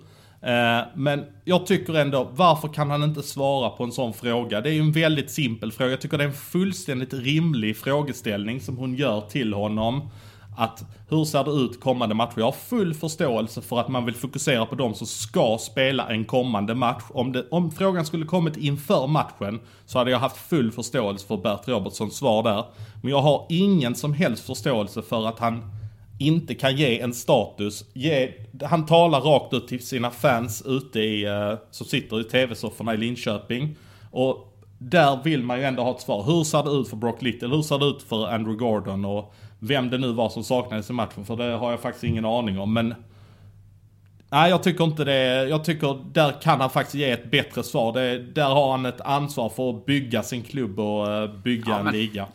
Eh, men jag tycker ändå, varför kan han inte svara på en sån fråga? Det är ju en väldigt simpel fråga. Jag tycker det är en fullständigt rimlig frågeställning som hon gör till honom. Att hur ser det ut kommande matcher? Jag har full förståelse för att man vill fokusera på de som ska spela en kommande match. Om, det, om frågan skulle kommit inför matchen så hade jag haft full förståelse för Bert Robertsons svar där. Men jag har ingen som helst förståelse för att han inte kan ge en status. Ge, han talar rakt ut till sina fans ute i, uh, som sitter i tv-sofforna i Linköping. Och där vill man ju ändå ha ett svar. Hur ser det ut för Brock Little? Hur ser det ut för Andrew Gordon? Och vem det nu var som saknades i matchen. För det har jag faktiskt ingen aning om. Men Nej, jag tycker inte det. Jag tycker där kan han faktiskt ge ett bättre svar. Det, där har han ett ansvar för att bygga sin klubb och uh, bygga ja, en liga.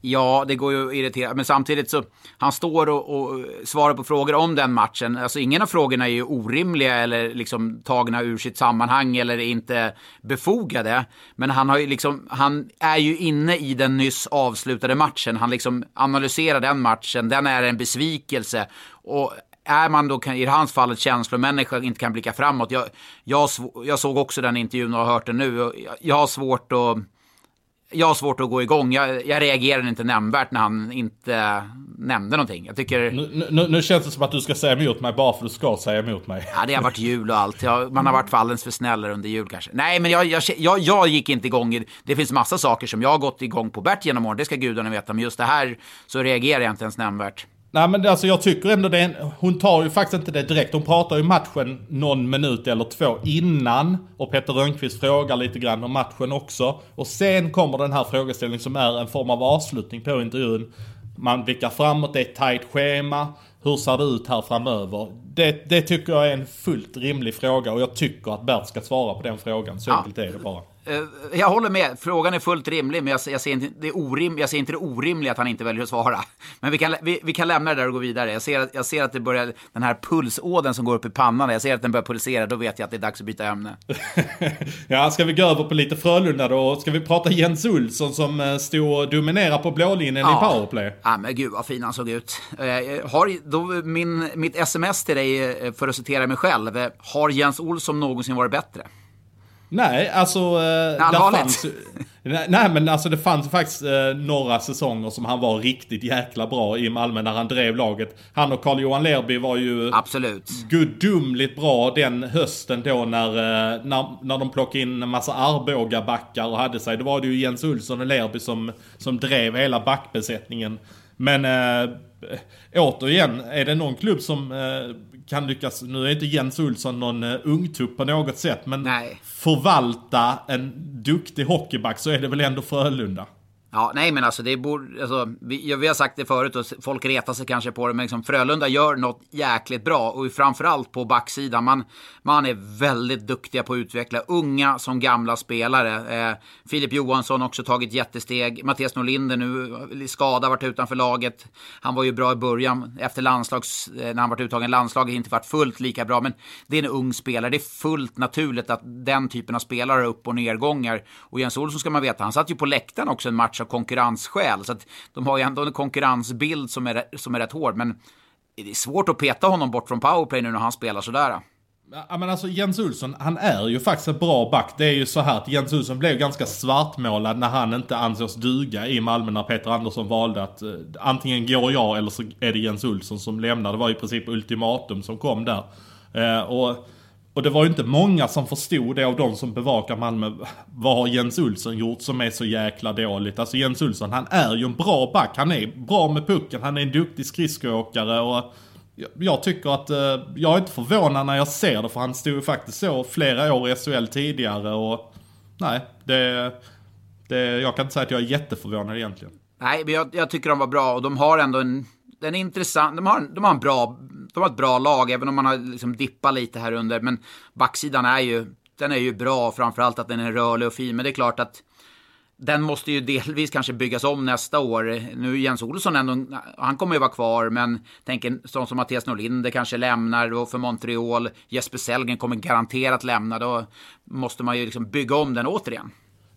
Ja, det går ju att irritera. Men samtidigt så, han står och, och, svarar på frågor om den matchen. Alltså ingen av frågorna är ju orimliga eller liksom tagna ur sitt sammanhang eller inte befogade. Men han har ju liksom, han är ju inne i den nyss avslutade matchen. Han liksom analyserar den matchen. Den är en besvikelse. Och är man då, i hans fall, ett känslomänniska och inte kan blicka framåt. Jag, jag, jag såg också den intervjun och har hört den nu. Jag, jag har svårt att jag har svårt att gå igång. Jag, jag reagerade inte nämnvärt när han inte nämnde någonting. Jag tycker... Nu, nu, nu, känns det som att du ska säga emot mig bara för att du ska säga emot mig. Ja, det har varit jul och allt. Jag, man har varit alldeles för snäll under jul kanske. Nej, men jag, jag, jag, jag gick inte igång. Det finns massa saker som jag har gått igång på Bert genom åren. Det ska gudarna veta. Men just det här så reagerar jag inte ens nämnvärt. Nej men alltså jag tycker ändå det, en, hon tar ju faktiskt inte det direkt. Hon pratar ju matchen någon minut eller två innan. Och Peter Rönnqvist frågar lite grann om matchen också. Och sen kommer den här frågeställningen som är en form av avslutning på intervjun. Man blickar framåt, det är ett tajt schema. Hur ser det ut här framöver? Det, det tycker jag är en fullt rimlig fråga och jag tycker att Bert ska svara på den frågan. Så enkelt är det bara. Eh, jag håller med. Frågan är fullt rimlig, men jag, jag, ser, inte det orim, jag ser inte det orimliga att han inte väljer att svara. Men vi kan, vi, vi kan lämna det där och gå vidare. Jag ser, jag ser att det börjar, den här pulsådern som går upp i pannan, jag ser att den börjar pulsera. Då vet jag att det är dags att byta ämne. *laughs* ja, ska vi gå över på lite Frölunda då? Ska vi prata Jens Olsson som eh, stod och dominerade på blålinjen ja. i powerplay? Ja, men gud vad fin han såg ut. Eh, har, då, min, mitt sms till dig, för att citera mig själv, har Jens Olsson någonsin varit bättre? Nej, alltså... Eh, Allvarligt? nej, men alltså det fanns faktiskt eh, några säsonger som han var riktigt jäkla bra i Malmö när han drev laget. Han och Carl-Johan Lerby var ju... Absolut. Gudomligt bra den hösten då när, eh, när, när de plockade in en massa Arboga-backar och hade sig. Då var det ju Jens Olsson och Lerby som, som drev hela backbesättningen. Men äh, återigen, är det någon klubb som äh, kan lyckas, nu är inte Jens Olsson någon uh, ungtupp på något sätt, men Nej. förvalta en duktig hockeyback så är det väl ändå Frölunda. Ja, nej men alltså det borde, alltså, vi, vi har sagt det förut och folk retar sig kanske på det, men liksom Frölunda gör något jäkligt bra och framförallt på backsidan. Man, man är väldigt duktiga på att utveckla unga som gamla spelare. Eh, Filip Johansson också tagit jättesteg. Mattias Norlinder nu eh, skada, varit utanför laget. Han var ju bra i början efter landslags, eh, när han varit uttagen landslaget, inte varit fullt lika bra, men det är en ung spelare. Det är fullt naturligt att den typen av spelare har upp och nedgångar. Och Jens Olsson ska man veta, han satt ju på läktaren också en match av konkurrensskäl. Så att de har ju ändå en konkurrensbild som är, som är rätt hård. Men det är svårt att peta honom bort från powerplay nu när han spelar sådär. Ja men alltså Jens Olsson, han är ju faktiskt en bra back. Det är ju så här att Jens Olsson blev ganska svartmålad när han inte ansågs duga i Malmö när Peter Andersson valde att eh, antingen går jag eller så är det Jens Olsson som lämnar. Det var i princip ultimatum som kom där. Eh, och, och det var ju inte många som förstod det av de som bevakar Malmö. Vad har Jens Olsson gjort som är så jäkla dåligt? Alltså Jens Olsson, han är ju en bra back. Han är bra med pucken, han är en duktig skridskoåkare och jag tycker att, eh, jag är inte förvånad när jag ser det för han stod ju faktiskt så flera år i SHL tidigare och nej, det, det, jag kan inte säga att jag är jätteförvånad egentligen. Nej, men jag, jag tycker de var bra och de har ändå en, en intressant, de har, de har en bra, de har ett bra lag även om man har liksom dippat lite här under, men backsidan är ju, den är ju bra, framförallt att den är rörlig och fin, men det är klart att den måste ju delvis kanske byggas om nästa år. Nu Jens Olsson ändå, han kommer ju vara kvar, men tänker sån som Mattias Norlinder kanske lämnar då för Montreal. Jesper Sellgren kommer garanterat lämna. Då måste man ju liksom bygga om den återigen.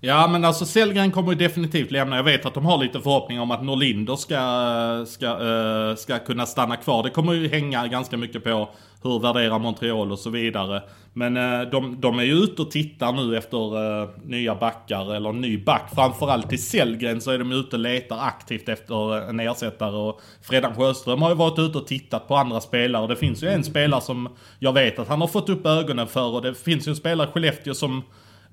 Ja men alltså Sellgren kommer ju definitivt lämna. Jag vet att de har lite förhoppning om att Norlinder ska, ska, uh, ska kunna stanna kvar. Det kommer ju hänga ganska mycket på hur värderar Montreal och så vidare. Men uh, de, de är ju ute och tittar nu efter uh, nya backar, eller ny back. Framförallt till Sellgren så är de ute och letar aktivt efter en ersättare. Och Fredan Sjöström har ju varit ute och tittat på andra spelare. Det finns ju en spelare som jag vet att han har fått upp ögonen för. Och det finns ju en spelare i Skellefteå som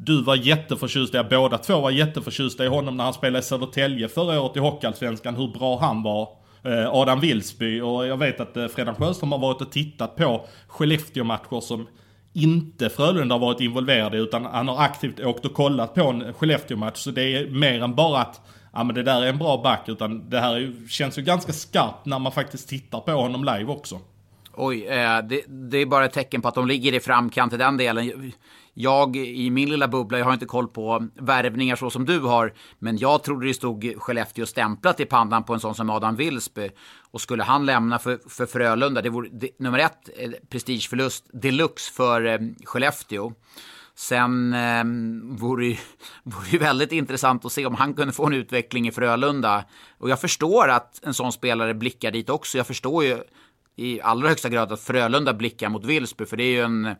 du var jätteförtjust i, båda två var jätteförtjusta i honom när han spelade i Södertälje förra året i Hockeyallsvenskan, hur bra han var. Eh, Adam Wilsby och jag vet att eh, Fredan Sjöström har varit och tittat på Skellefteå-matcher som inte Frölunda har varit involverade i utan han har aktivt åkt och kollat på en Skellefteå-match. Så det är mer än bara att ja men det där är en bra back utan det här känns ju ganska skarpt när man faktiskt tittar på honom live också. Oj, eh, det, det, är bara ett tecken på att de ligger i framkant i den delen jag i min lilla bubbla, jag har inte koll på värvningar så som du har, men jag trodde det stod Skellefteå stämplat i pannan på en sån som Adam Wilsby. Och skulle han lämna för, för Frölunda, det vore det, nummer ett, eh, prestigeförlust deluxe för eh, Skellefteå. Sen eh, vore det *laughs* vore väldigt intressant att se om han kunde få en utveckling i Frölunda. Och jag förstår att en sån spelare blickar dit också. Jag förstår ju i allra högsta grad att Frölunda blickar mot Wilsby, för det är ju en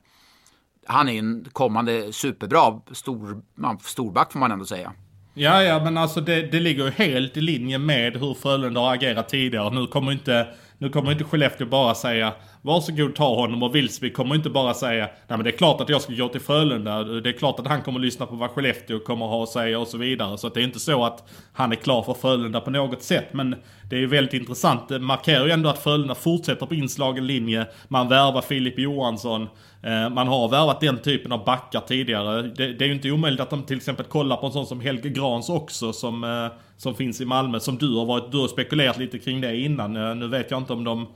han är en kommande superbra stor, storback får man ändå säga. Ja, ja, men alltså det, det ligger ju helt i linje med hur Frölunda har agerat tidigare. Nu kommer inte, nu kommer inte Skellefteå bara säga varsågod ta honom och Wilsby kommer inte bara säga nej men det är klart att jag ska gå till Frölunda. Det är klart att han kommer lyssna på vad Skellefteå kommer ha att säga och så vidare. Så att det är inte så att han är klar för Frölunda på något sätt. Men det är ju väldigt intressant. Det markerar ju ändå att Frölunda fortsätter på inslagen linje. Man värvar Filip Johansson. Eh, man har värvat den typen av backar tidigare. Det, det är ju inte omöjligt att de till exempel kollar på en sån som Helge Grans också som, eh, som finns i Malmö. Som du har varit, du har spekulerat lite kring det innan. Eh, nu vet jag inte om de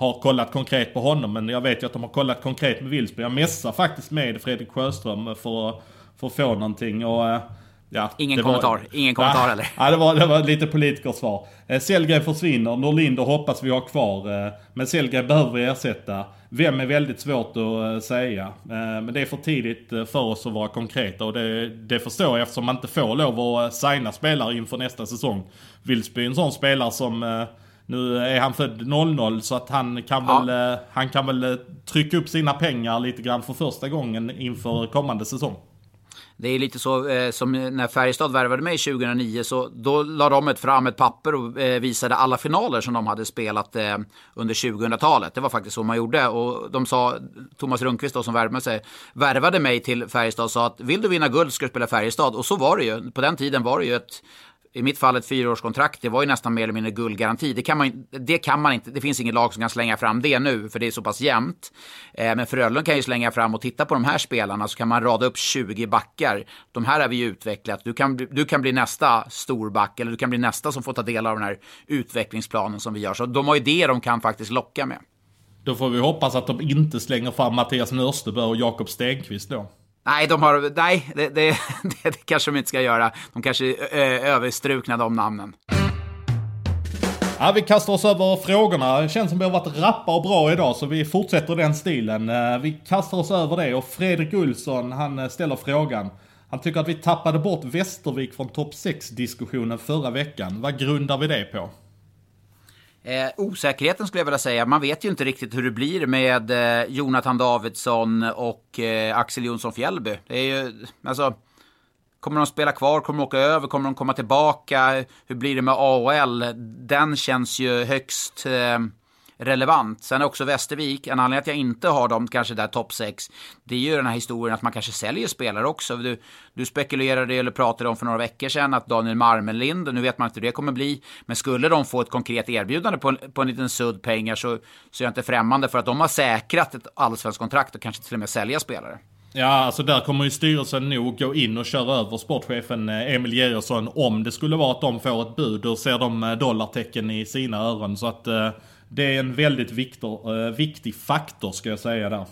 har kollat konkret på honom men jag vet ju att de har kollat konkret med Wilsby. Jag mässar faktiskt med Fredrik Sjöström för, för att få någonting och Ja, ingen kommentar, var, ingen kommentar heller. *laughs* Ja, det var, det var lite politikersvar. Eh, Sellgren försvinner, Norlinder hoppas vi har kvar. Eh, men Sellgren behöver vi ersätta. Vem är väldigt svårt att eh, säga. Eh, men det är för tidigt eh, för oss att vara konkreta och det, det förstår jag eftersom man inte får lov att signa spelare inför nästa säsong. Wilsby är en sån spelare som nu är han född 00 så att han kan, ja. väl, han kan väl trycka upp sina pengar lite grann för första gången inför kommande säsong. Det är lite så eh, som när Färjestad värvade mig 2009. Så då la de ett, fram ett papper och eh, visade alla finaler som de hade spelat eh, under 2000-talet. Det var faktiskt så man gjorde. Och de sa, Thomas Rundqvist då, som värvade, sig, värvade mig till Färjestad och sa att vill du vinna guld ska du spela Färjestad. Och så var det ju. På den tiden var det ju ett i mitt fall ett fyraårskontrakt, det var ju nästan mer eller mindre guldgaranti. Det kan, man, det kan man inte, det finns ingen lag som kan slänga fram det nu, för det är så pass jämnt. Eh, men Frölunda kan ju slänga fram och titta på de här spelarna, så kan man rada upp 20 backar. De här har vi ju utvecklat. Du kan, du kan bli nästa storback, eller du kan bli nästa som får ta del av den här utvecklingsplanen som vi gör. Så de har ju det de kan faktiskt locka med. Då får vi hoppas att de inte slänger fram Mattias Nörstebö och Jakob Stenqvist då. Nej, de har, nej det, det, *laughs* det, det kanske de inte ska göra. De kanske är överstrukna de namnen. Ja, vi kastar oss över frågorna. Det känns som vi har varit rappa och bra idag, så vi fortsätter den stilen. Eh, vi kastar oss över det och Fredrik Olsson, han eh, ställer frågan. Han tycker att vi tappade bort Västervik från topp 6-diskussionen förra veckan. Vad grundar vi det på? Eh, osäkerheten skulle jag vilja säga. Man vet ju inte riktigt hur det blir med eh, Jonathan Davidsson och eh, Axel Jonsson Fjällby. Det är ju, alltså, kommer de spela kvar? Kommer de åka över? Kommer de komma tillbaka? Hur blir det med AHL? Den känns ju högst eh, relevant. Sen är också Västervik, en anledning att jag inte har dem kanske där topp 6, det är ju den här historien att man kanske säljer spelare också. Du, du spekulerade eller pratade om för några veckor sedan att Daniel Marmelind, nu vet man inte hur det kommer bli, men skulle de få ett konkret erbjudande på, på en liten sudd pengar så, så är jag inte främmande för att de har säkrat ett allsvenskt kontrakt och kanske till och med sälja spelare. Ja, alltså där kommer ju styrelsen nog gå in och köra över sportchefen eh, Emil Georgsson om det skulle vara att de får ett bud. Då ser de eh, dollartecken i sina öron. Så att eh, det är en väldigt viktor, eh, viktig faktor ska jag säga där.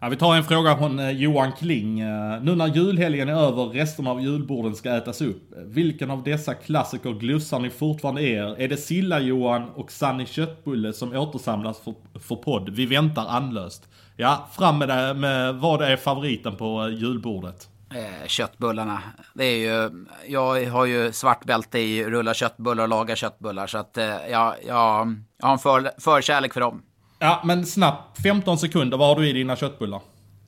Ja, vi tar en fråga från eh, Johan Kling. Eh, nu när julhelgen är över resten av julborden ska ätas upp. Vilken av dessa klassiker glussar ni fortfarande er? Är det Silla-Johan och Sanny Köttbulle som återsamlas för, för podd? Vi väntar andlöst. Ja, fram med det. Med vad är favoriten på eh, julbordet? Eh, köttbullarna. Det är ju, jag har ju svart bälte i rulla köttbullar och laga köttbullar. Så att eh, jag, jag, jag har en för, förkärlek för dem. Ja, men snabbt. 15 sekunder. Vad har du i dina köttbullar?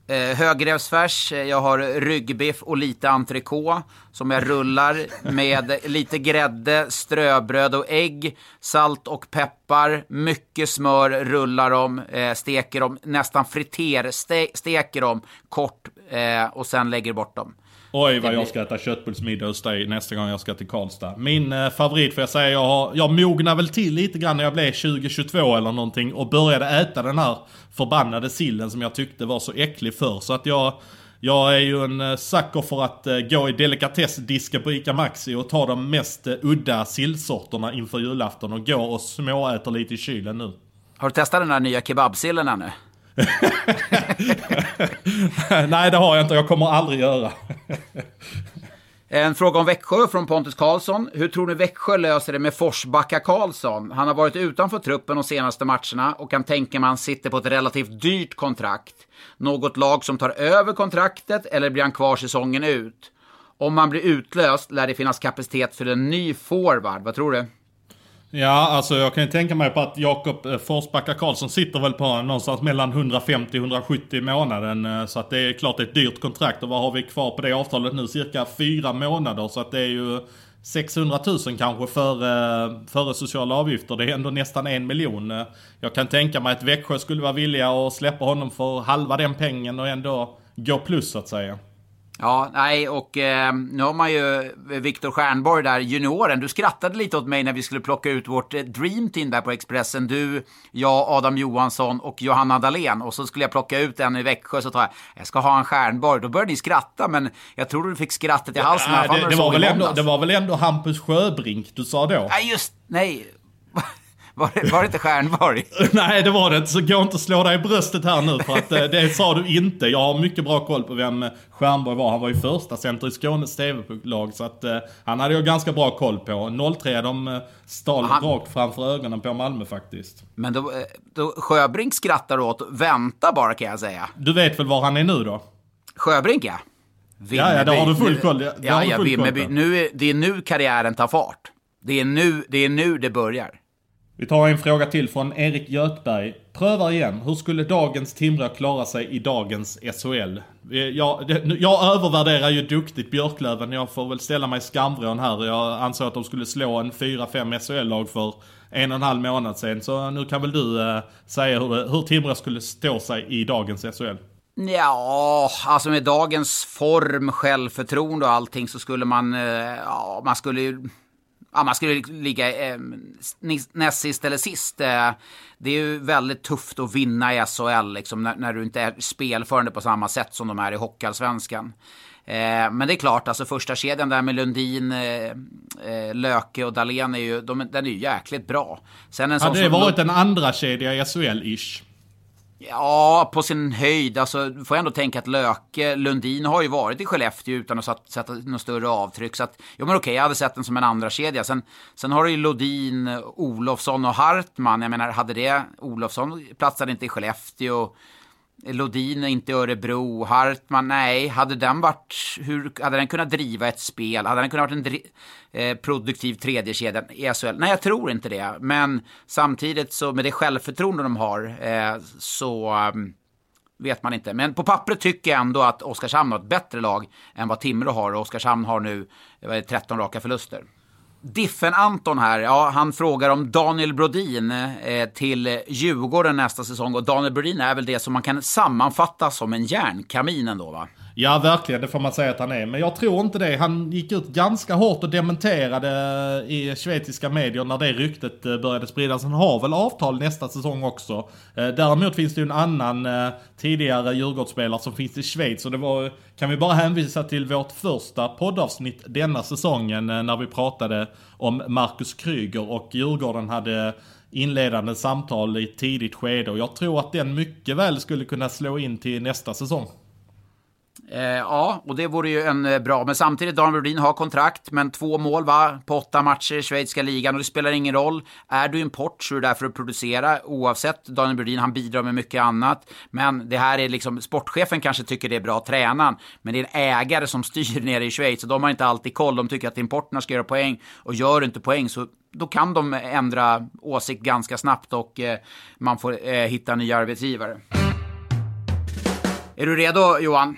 Eh, högrevsfärs, eh, jag har ryggbiff och lite entrecote som jag rullar med lite grädde, ströbröd och ägg, salt och peppar, mycket smör, rullar dem, eh, steker dem, nästan friter, ste steker dem kort eh, och sen lägger bort dem. Oj vad jag ska äta köttbullsmiddag hos dig nästa gång jag ska till Karlstad. Min eh, favorit får jag säga, jag, har, jag mognade väl till lite grann när jag blev 2022 eller någonting och började äta den här förbannade sillen som jag tyckte var så äcklig förr. Så att jag, jag är ju en eh, sucker för att eh, gå i delikatessdisken på ICA Maxi och ta de mest eh, udda sillsorterna inför julafton och gå och småäter lite i kylen nu. Har du testat den där nya kebabsillen ännu? *laughs* Nej, det har jag inte. Jag kommer aldrig göra. En fråga om Växjö från Pontus Karlsson. Hur tror ni Växjö löser det med Forsbacka Karlsson? Han har varit utanför truppen de senaste matcherna och kan tänka man sitter på ett relativt dyrt kontrakt. Något lag som tar över kontraktet eller blir han kvar säsongen ut? Om man blir utlöst lär det finnas kapacitet för en ny forward. Vad tror du? Ja, alltså jag kan ju tänka mig på att Jakob eh, Forsbacka Karlsson sitter väl på någonstans mellan 150-170 månaden. Eh, så att det är klart ett dyrt kontrakt. Och vad har vi kvar på det avtalet nu? Cirka fyra månader. Så att det är ju 600 000 kanske före, före sociala avgifter. Det är ändå nästan en miljon. Eh, jag kan tänka mig att Växjö skulle vara villiga att släppa honom för halva den pengen och ändå gå plus så att säga. Ja, nej, och eh, nu har man ju Viktor Stjernborg där, junioren. Du skrattade lite åt mig när vi skulle plocka ut vårt eh, Dream Team där på Expressen. Du, jag, Adam Johansson och Johanna Dahlén. Och så skulle jag plocka ut en i Växjö, så tar jag, jag ska ha en Stjernborg. Då började ni skratta, men jag tror du fick skrattet i halsen. Ja, det, det, var väl ändå, det var väl ändå Hampus Sjöbrink du sa då? Nej, just, nej. Var det, var det inte Stjernborg? *laughs* Nej, det var det inte. Så gå inte och slå dig i bröstet här nu. För att eh, det sa du inte. Jag har mycket bra koll på vem Stjernborg var. Han var ju första center i Skånes TV-lag. Så att uh, han hade jag ganska bra koll på. 03 de stal han... rakt framför ögonen på Malmö faktiskt. Men då, då Sjöbrink skrattar åt, vänta bara kan jag säga. Du vet väl var han är nu då? Sjöbrink ja. Vimmerby. Ja, ja, det har du full koll, ja, ja, Vimmerby. Nu är, det är nu karriären tar fart. Det är nu det, är nu det börjar. Vi tar en fråga till från Erik Göthberg. Prövar igen. Hur skulle dagens Timrå klara sig i dagens SHL? Eh, jag, jag övervärderar ju duktigt Björklöven. Jag får väl ställa mig i skamvrån här. Jag ansåg att de skulle slå en 4-5 SHL-lag för en och en halv månad sedan. Så nu kan väl du eh, säga hur, hur Timrå skulle stå sig i dagens SHL? Ja, alltså med dagens form, självförtroende och allting så skulle man, eh, ja, man skulle ju ja, man skulle ligga eh, näst sist eller sist. Eh, det är ju väldigt tufft att vinna i SHL liksom, när, när, du inte är spelförande på samma sätt som de är i Hockeyallsvenskan. Eh, men det är klart, alltså första kedjan där med Lundin, eh, eh Löke och Dahlén är ju, de, den är ju jäkligt bra. Sen en Hade det varit en andra kedja i SHL-ish? Ja, på sin höjd. Alltså, får jag ändå tänka att Löke, Lundin har ju varit i Skellefteå utan att sätta något större avtryck. Så att, jo men okej, jag hade sett den som en andra kedja. Sen, sen har du ju Lodin, Olofsson och Hartman. Jag menar, hade det... Olofsson platsade inte i Skellefteå. Lodin är inte i Örebro, Hartman, nej, hade den varit, hur, hade den kunnat driva ett spel? Hade den kunnat vara en dri, eh, produktiv tredje kedja i SHL? Nej, jag tror inte det. Men samtidigt så med det självförtroende de har eh, så um, vet man inte. Men på pappret tycker jag ändå att Oskarshamn har ett bättre lag än vad Timrå har. Och Oskarshamn har nu 13 raka förluster. Diffen-Anton här, ja, han frågar om Daniel Brodin eh, till Djurgården nästa säsong. Och Daniel Brodin är väl det som man kan sammanfatta som en järnkamin ändå va? Ja, verkligen. Det får man säga att han är. Men jag tror inte det. Han gick ut ganska hårt och dementerade i schweiziska medier när det ryktet eh, började spridas. Han har väl avtal nästa säsong också. Eh, däremot finns det ju en annan eh, tidigare Djurgårdsspelare som finns i Schweiz. Och det var, kan vi bara hänvisa till vårt första poddavsnitt denna säsongen när vi pratade om Marcus Kryger och Djurgården hade inledande samtal i ett tidigt skede. Och jag tror att den mycket väl skulle kunna slå in till nästa säsong. Eh, ja, och det vore ju en eh, bra. Men samtidigt, Daniel Brodin har kontrakt, men två mål va, på åtta matcher i schweiziska ligan och det spelar ingen roll. Är du import så är du där för att producera, oavsett. Daniel Brodin, han bidrar med mycket annat. Men det här är liksom, sportchefen kanske tycker det är bra, tränaren. Men det är en ägare som styr nere i Schweiz och de har inte alltid koll. De tycker att importerna ska göra poäng och gör inte poäng så då kan de ändra åsikt ganska snabbt och eh, man får eh, hitta nya arbetsgivare. Är du redo Johan?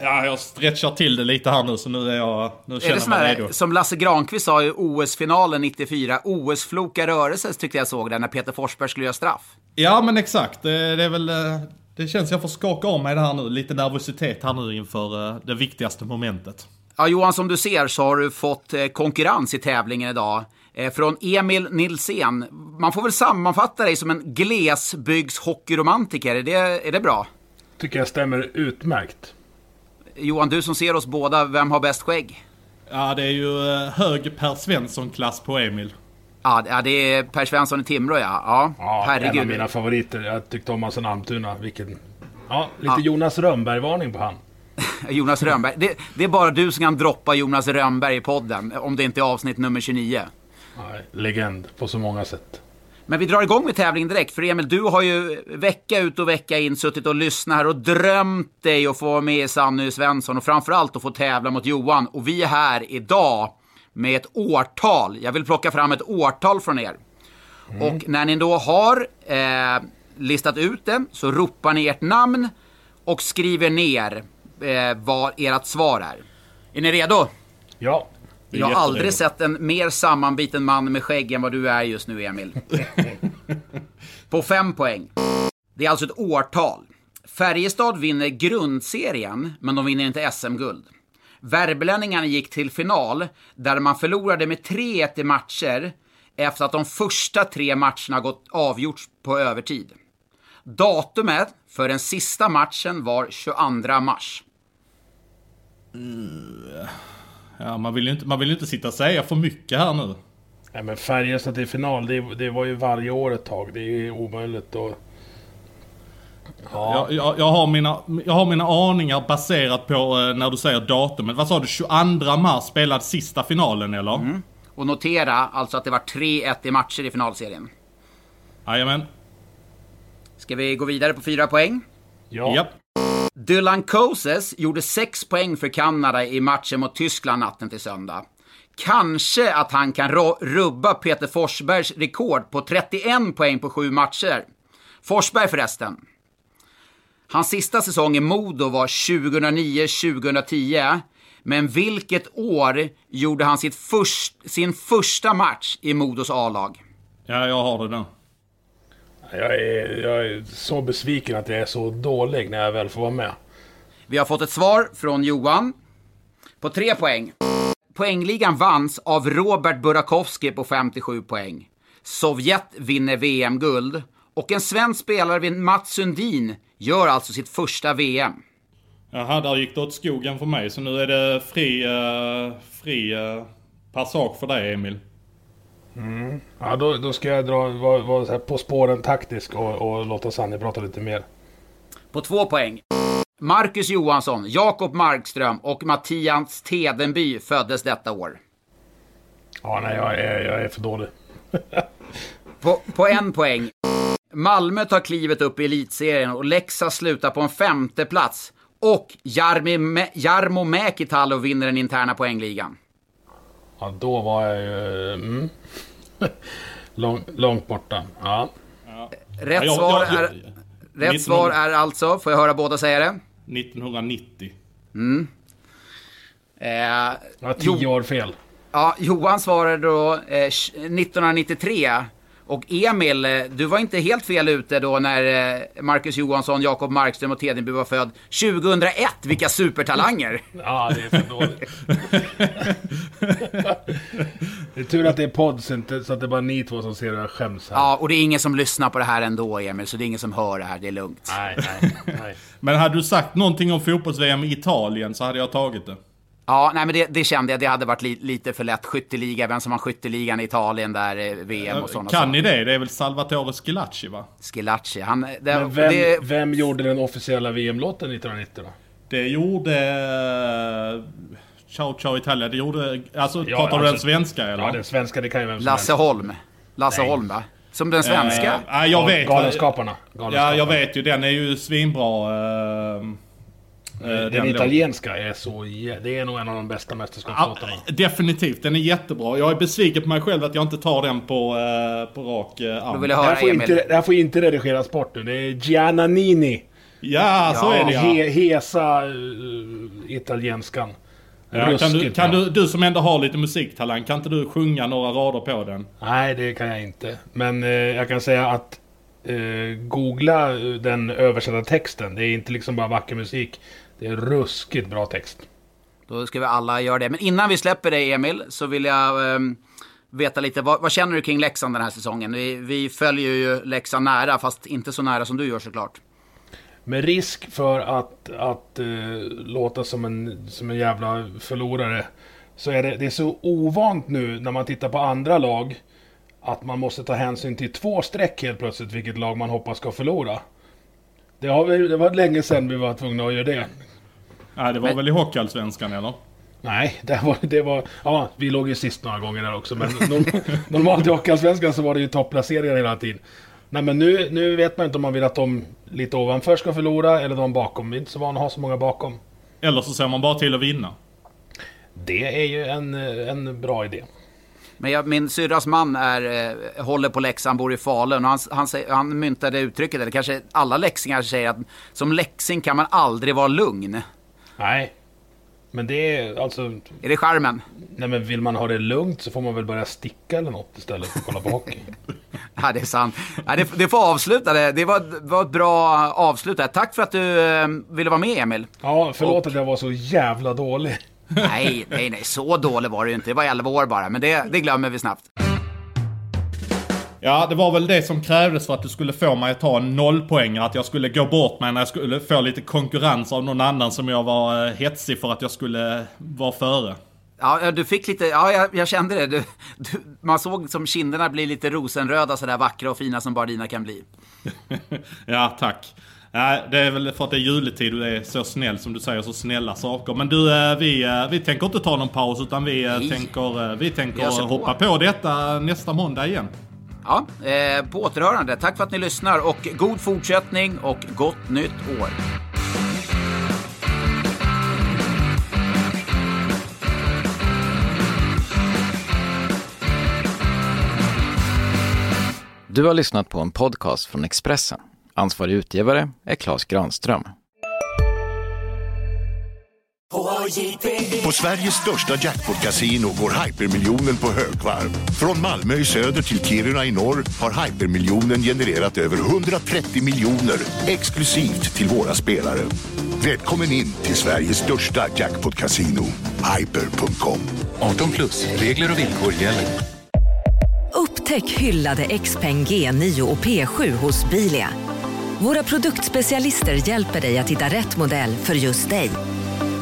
Ja, jag stretchar till det lite här nu så nu är jag nu känner är det mig redo. Som Lasse Granqvist sa i OS-finalen 94, OS-floka rörelse tyckte jag såg där när Peter Forsberg skulle göra straff. Ja men exakt, det, det är väl... Eh, det känns jag får skaka om mig det här nu, lite nervositet här nu inför eh, det viktigaste momentet. Ja Johan, som du ser så har du fått eh, konkurrens i tävlingen idag. Från Emil Nilsén. Man får väl sammanfatta dig som en glesbygdshockeyromantiker, är det, är det bra? Tycker jag stämmer utmärkt. Johan, du som ser oss båda, vem har bäst skägg? Ja, det är ju eh, hög Per Svensson-klass på Emil. Ja, det är Per Svensson i Timrå ja. Ja, ja herregud. en av mina favoriter. Jag tyckte om hans Almtuna. Vilken... Ja, lite ja. Jonas Rönnberg-varning på han. *laughs* Jonas Rönnberg. Det, det, är bara du som kan droppa Jonas Rönnberg i podden. Om det inte är avsnitt nummer 29. Nej, legend på så många sätt. Men vi drar igång med tävlingen direkt. För Emil, du har ju vecka ut och vecka in suttit och lyssnat här och drömt dig att få vara med i Sanny Svensson och framförallt att få tävla mot Johan. Och vi är här idag med ett årtal. Jag vill plocka fram ett årtal från er. Mm. Och när ni då har eh, listat ut det så ropar ni ert namn och skriver ner eh, vad ert svar är. Är ni redo? Ja. Jag har aldrig sett en mer sammanbiten man med skägg än vad du är just nu, Emil. *laughs* På fem poäng. Det är alltså ett årtal. Färjestad vinner grundserien, men de vinner inte SM-guld. Värmlänningarna gick till final, där man förlorade med 3-1 i matcher efter att de första tre matcherna gått avgjorts på övertid. Datumet för den sista matchen var 22 mars. Mm. Ja, man vill ju inte, man vill inte sitta och säga för mycket här nu. Nej men Färjestad till final, det, det var ju varje år ett tag. Det är ju omöjligt att... Ja. Jag, jag, jag, har mina, jag har mina aningar baserat på eh, när du säger datumet. Vad sa du? 22 mars spelad sista finalen eller? Mm. Och notera alltså att det var 3-1 i matcher i finalserien. Jajamän. Ska vi gå vidare på fyra poäng? Ja. Japp. Dylan Koses gjorde 6 poäng för Kanada i matchen mot Tyskland natten till söndag. Kanske att han kan rubba Peter Forsbergs rekord på 31 poäng på 7 matcher. Forsberg förresten. Hans sista säsong i Modo var 2009-2010. Men vilket år gjorde han sitt först, sin första match i Modos A-lag? Ja, jag har det nu. Jag är, jag är så besviken att jag är så dålig när jag väl får vara med. Vi har fått ett svar från Johan. På tre poäng. Poängligan vanns av Robert Burakovsky på 57 poäng. Sovjet vinner VM-guld. Och en svensk spelare vid Mats Sundin gör alltså sitt första VM. Jaha, där gick det åt skogen för mig. Så nu är det fri, uh, fri uh, passage för dig, Emil. Mm. Ja, då, då ska jag dra, vara, vara på spåren taktisk och, och låta Sanni prata lite mer. På två poäng. Marcus Johansson, Jakob Markström och Mattias Tedenby föddes detta år. Ja, nej, jag är, jag är för dålig. *laughs* på, på en poäng. Malmö tar klivet upp i elitserien och Leksand slutar på en femte plats. Och Jarmi, Jarmo Mäkitalo vinner den interna poängligan. Ja, då var jag ju... Mm. *laughs* Lång, långt borta. Ja. Rätt, Ja, svar, är, rätt svar är alltså, får jag höra båda säga det? 1990. Mm. Eh, Jag har tio år fel. Ja, Johan svarade då eh, 1993. Och Emil, eh, du var inte helt fel ute då när eh, Marcus Johansson, Jakob Markström och Tedenby var född. 2001, vilka supertalanger! *laughs* Ja, det är för dåligt. det är tur att det är podd så, att det är bara ni två som ser hur jag skäms här. Ja, och det är ingen som lyssnar på det här ändå, Emil, så det är ingen som hör det här, det är lugnt. Nej, nej, nej. *laughs* Men hade du sagt någonting om fotbolls-VM i Italien så hade jag tagit det. Ja, nej men det, det kände jag, det hade varit li, lite för lätt. Skytteliga, vem som har skytteligan i Italien där, eh, VM och sådana Kan ni det? Det är väl Salvatore Schillaci va? Schillaci, han... Det, Men vem, det, vem gjorde den officiella VM-låten 1990 då? Det gjorde... eh, Ciao Ciao Italia. Det gjorde... Alltså, Ja, pratar du den alltså- svenska eller? Ja, den svenska, det kan ju vem som Lasse helst. Holm. Lasse Nej. Holm, va? Som den svenska? Eh, nej, jag vet. Galenskaparna. Ja, Galenskaparna. jag vet ju. Den är ju svinbra. eh, eh, Den, låten. italienska är så... Det är nog en av de bästa Ja, mästerskapslåtarna. definitivt, den är jättebra. Jag är besviken på mig själv att jag inte tar den på, eh, på rak eh, arm. Vill jag Det här, höra får Emil. inte, det här får inte redigeras bort nu. Det är Giannanini. Ja, så är det ja. He, hesa uh, italienskan. ja kan du, kan du, du som ändå har lite musiktalang, kan inte du sjunga några rader på den? Nej, det kan jag inte. Men eh, jag kan säga att eh, googla den översatta texten. Det är inte liksom bara vacker musik. Det är ruskigt bra text. Då ska vi alla göra det. Men innan vi släpper dig Emil, så vill jag ehm, veta lite, vad, vad känner du kring Leksand den här säsongen? Vi, vi följer ju Leksand nära, fast inte så nära som du gör såklart. Med risk för att, att eh, låta som en, som en jävla förlorare. Så är det, det är så ovant nu när man tittar på andra lag. Att man måste ta hänsyn till två streck helt plötsligt vilket lag man hoppas ska förlora. Det, har vi, det var länge sedan vi var tvungna att göra det. Nej, det var Men- väl i Hockeyallsvenskan eller? Nej, det var, det var... Ja, vi låg ju sist några gånger där också. Men norm, *laughs* normalt i Hockeyallsvenskan så var det ju topplaceringar hela tiden. Nej men nu, nu vet man inte om man vill att de lite ovanför ska förlora eller de bakom. Vi är inte så vana att ha så många bakom. Eller så ser man bara till att vinna. Det är ju en, en bra idé. Men jag, min syrras man är, eh, håller på Leksand, bor i Falun och han, han, han myntade uttrycket, eller kanske alla leksingar säger att som leksing kan man aldrig vara lugn. Nej. Men det är alltså... Är det charmen? Nej men vill man ha det lugnt så får man väl börja sticka eller något istället för att kolla på hockey. *laughs* Ja, det är sant. Ja, det, det får avsluta det. Det var, var ett bra avslut där. Tack för att du eh, ville vara med Emil. Ja, förlåt att jag var så jävla dålig. Nej, nej, nej, så dålig var det ju inte. Det var 11 år bara, men det, det glömmer vi snabbt. Ja, det var väl det som krävdes för att du skulle få mig att ta en nollpoängare. Att jag skulle gå bort mig när jag skulle få lite konkurrens av någon annan som jag var eh, hetsig för att jag skulle vara före. Ja, du fick lite, ja, jag, jag kände det. Du, du, man såg som kinderna bli lite rosenröda, sådär vackra och fina som bara dina kan bli. *laughs* Ja, tack. Nej, det är väl för att det är juletid och det är så snäll som du säger, så snälla saker. Men du, eh, vi, eh, vi tänker inte ta någon paus utan vi Nej. tänker, eh, vi tänker Jag ser på. hoppa på detta nästa måndag igen. Ja, eh, på återhörande. Tack för att ni lyssnar och god fortsättning och gott nytt år. Du har lyssnat på en podcast från Expressen. Ansvarig utgivare är Klas Granström. På Sveriges största jackpot-kasino går hypermiljonen på högvarv. Från Malmö i söder till Kiruna i norr har hypermiljonen genererat över 130 miljoner exklusivt till våra spelare. Välkommen in till Sveriges största jackpot-kasino, hyper.com. 18 plus, regler och villkor gäller. Upptäck hyllade XPeng G9 och P7 hos Bilia. Våra produktspecialister hjälper dig att hitta rätt modell för just dig.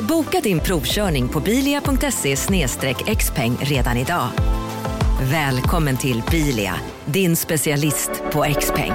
Boka din provkörning på bilia.se xpeng redan idag. Välkommen till Bilia, din specialist på XPeng.